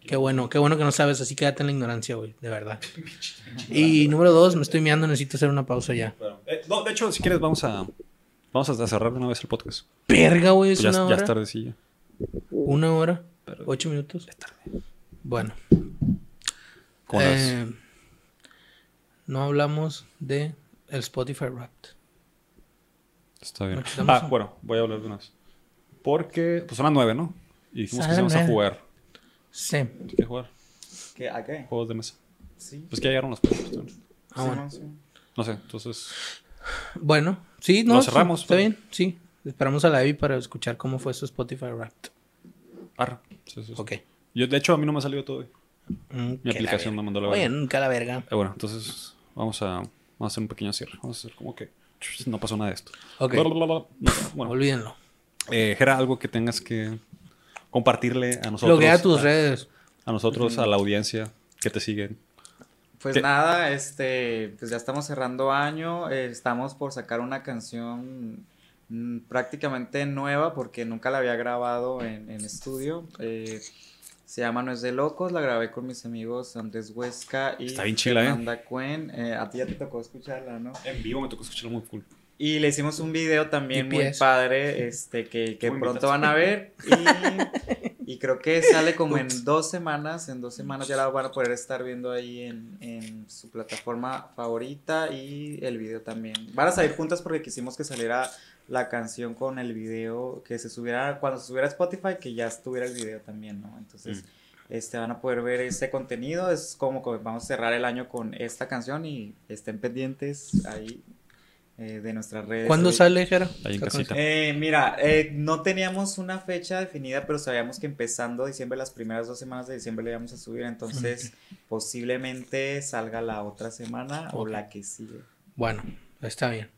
Qué bueno, qué bueno que no sabes, así quédate en la ignorancia, güey, de verdad. Y número dos, me estoy miando, necesito hacer una pausa ya. Eh, no, de hecho, si quieres, vamos a, vamos a cerrar de una vez el podcast. Verga, güey, es ya, una ya hora. es tardecilla. Una hora, Pero- ocho minutos. Bueno, Con las- eh, no hablamos de el Spotify Wrapped. Está bien. Ah, bueno, voy a hablar de unas. Porque, pues son las nueve, ¿no? Y dijimos que íbamos a jugar. Sí. ¿Qué jugar? ¿Qué? ¿A qué? Juegos de mesa. Sí. Pues que llegaron los juegos. también. Ah, Sí, bueno. no, sí. No sé, entonces. Bueno, sí, no. Lo sí, cerramos, Está pero- bien, sí. Esperamos a la Evi para escuchar cómo fue su Spotify Wrapped. Arre. Sí, sí, sí. Ok. Yo, de hecho, a mí no me ha salido todo. Mm, Mi aplicación me mandó la Oye, verga. nunca la verga. Eh, bueno, entonces vamos a, vamos a hacer un pequeño cierre. Vamos a hacer como que no pasó nada de esto. Ok. Bla, bla, bla, bla. No, bueno, Olvídenlo. eh, Jera, algo que tengas que compartirle a nosotros. Bloquea tus redes. A nosotros, a la audiencia que te siguen. Pues ¿Qué? nada, este, pues ya estamos cerrando año, eh, estamos por sacar una canción mm, prácticamente nueva porque nunca la había grabado en, en estudio. eh, se llama No es de locos, la grabé con mis amigos Andrés Huesca y Está bien chila, ¿eh? Cuen. Eh, a ti ya te tocó escucharla, ¿no? En vivo me tocó escucharlo muy cool. Y le hicimos un video también muy padre, este, que, que Muy pronto van a ver. Y, y creo que sale como en dos semanas. En dos semanas ya la van a poder estar viendo ahí en, en su plataforma favorita y el video también. Van a salir juntas porque quisimos que saliera la canción con el video, que se subiera, cuando se subiera a Spotify, que ya estuviera el video también, ¿no? Entonces, este, van a poder ver ese contenido. Es como que vamos a cerrar el año con esta canción y estén pendientes ahí eh, de nuestras redes. ¿Cuándo sale, Jera? Ahí en La casita. canción. Eh, mira, eh, no teníamos una fecha definida, pero sabíamos que empezando diciembre, las primeras dos semanas de diciembre le íbamos a subir, entonces posiblemente salga la otra semana o la que sigue. Bueno, está bien.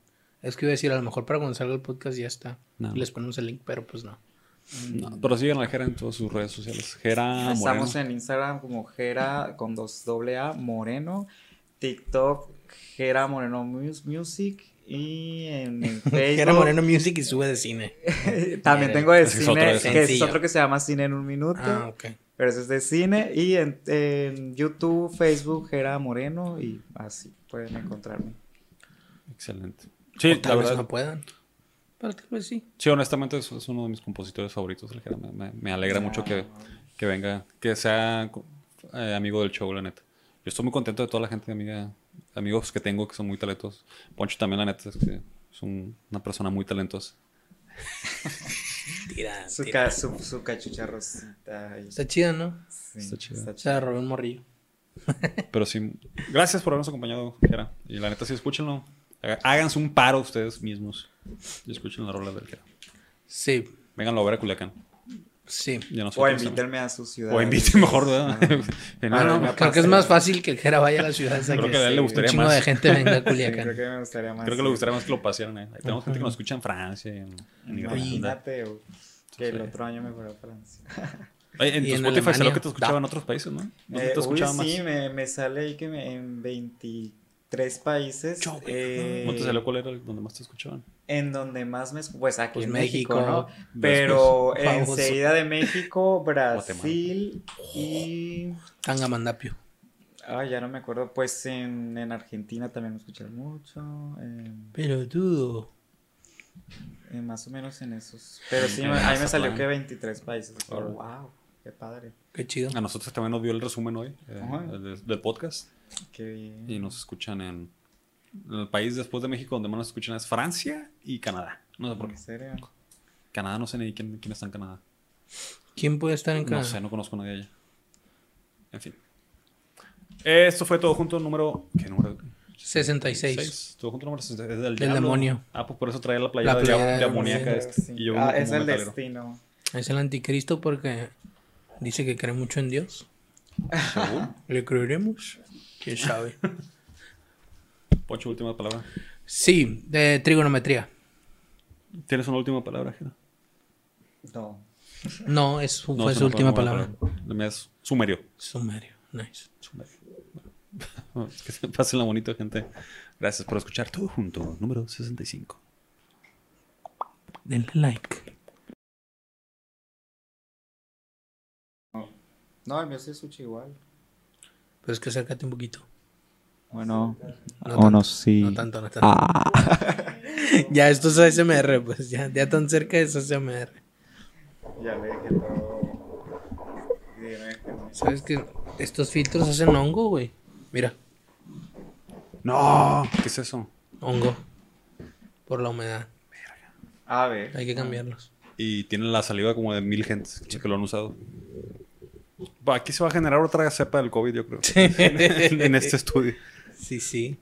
Es que iba a decir, a lo mejor para cuando salga el podcast ya está. No. Les ponemos el link, pero pues no. No, pero siguen a la Jera en todas sus redes sociales. Jera Estamos Moreno. en Instagram como Jera con dos doble A Moreno, TikTok Jera Moreno Mus- Music y en, Facebook Jera Moreno Music y sube de cine. también tengo de ese es otro cine, de que es Sencillo. otro que se llama Cine en un minuto. Ah, ok. Pero eso es de cine. Y en, en YouTube, Facebook, Jera Moreno. Y así pueden encontrarme. Excelente. Sí, o la tal vez verdad. no puedan. Pero tal vez sí. Sí, honestamente es, es uno de mis compositores favoritos. el Jera. Me, me- me alegra mucho que, que venga, que sea eh, amigo del show, la neta. Yo estoy muy contento de toda la gente, amiga, amigos que tengo que son muy talentosos. Poncho también, la neta, es, que es un- una persona muy talentosa. Tira, Su, tira. ca- su, ahí. Está chida, ¿no? Sí, está chido. está O sea, robé un morrillo. Pero sí, gracias por habernos acompañado, Jera. Y la neta, sí, escúchenlo. Háganse un paro ustedes mismos y escuchen la rola del Jera. Sí. Vénganlo a ver a Culiacán. Sí. Ya no O invítenme a su ciudad. O invite mejor, ¿verdad? No, Ah, no, me Creo que es más fácil que el Jera vaya a la ciudad esa Creo que a él sí, le gustaría un más. de gente venga a Sí, creo Culiacán. que me gustaría más. Creo que le gustaría más que lo pasearan, ¿eh? Ahí tenemos gente que nos escucha en Francia, en, en. Imagínate que el otro año me fuera a Francia. Oye, en tu en Spotify salió que te escuchaban Da. en otros países, ¿no? ¿Dónde Eh, te uy, escuchaba más? sí, me, me sale ahí que me, en 23 países. Güey. eh, ¿No te salió cuál era el donde más te escuchaban? En donde más me... escu- Pues aquí Pues en México, México, ¿no? Pero enseguida de México, Brasil y... Tangamandapio. Ah, ya no me acuerdo. Pues en, en Argentina también me escucharon mucho. en- Pero dudo. en más o menos en esos. Pero sí, ahí me salió que 23 países. Wow, qué padre. Qué chido. A nosotros también nos dio el resumen hoy eh, Ajá. de- del podcast Qué bien. y nos escuchan en el país después de México donde más nos escuchan es Francia y Canadá. No sé por qué. ¿En serio? Canadá no sé ni quién, quién está en Canadá. ¿Quién puede estar en No Canadá? sé, no conozco a nadie allá. En fin. Esto fue todo junto, número... ¿Qué número? 66. Seis. Todo junto número 66. Es del, Del demonio. Ah, pues por eso traía la playera La de, playera de del amoníaca demonio. este. Sí. Y yo ah, es el metalero. destino. Es el anticristo porque dice que cree mucho en Dios. ¿Seguro? ¿Le creeremos? ¿Quién sabe? Pocho, última palabra. Sí, de trigonometría. ¿Tienes una última palabra, Jera? No. No, es su- No, fue su no fue última palabra. La mía es sumerio. Sumerio. Nice. Sumerio. Bueno, que se pasen la bonita gente. Gracias por escuchar todo junto, número 65. Denle like. No, el mío sí escucha igual. Pero es que acércate un poquito. Bueno, No o tanto, no, sí. No tanto, no tanto. Ah. Ya, esto es ASMR, pues ya, ya tan cerca es ASMR. Ya todo. Dime que no. ¿Sabes que estos filtros hacen hongo, güey? Mira, ¡No! ¿Qué es eso? hongo. Por la humedad. A ver. Hay que cambiarlos. Y tiene la saliva como de mil gentes que lo han usado. Aquí se va a generar otra cepa del COVID, yo creo. en este estudio. Sí, sí.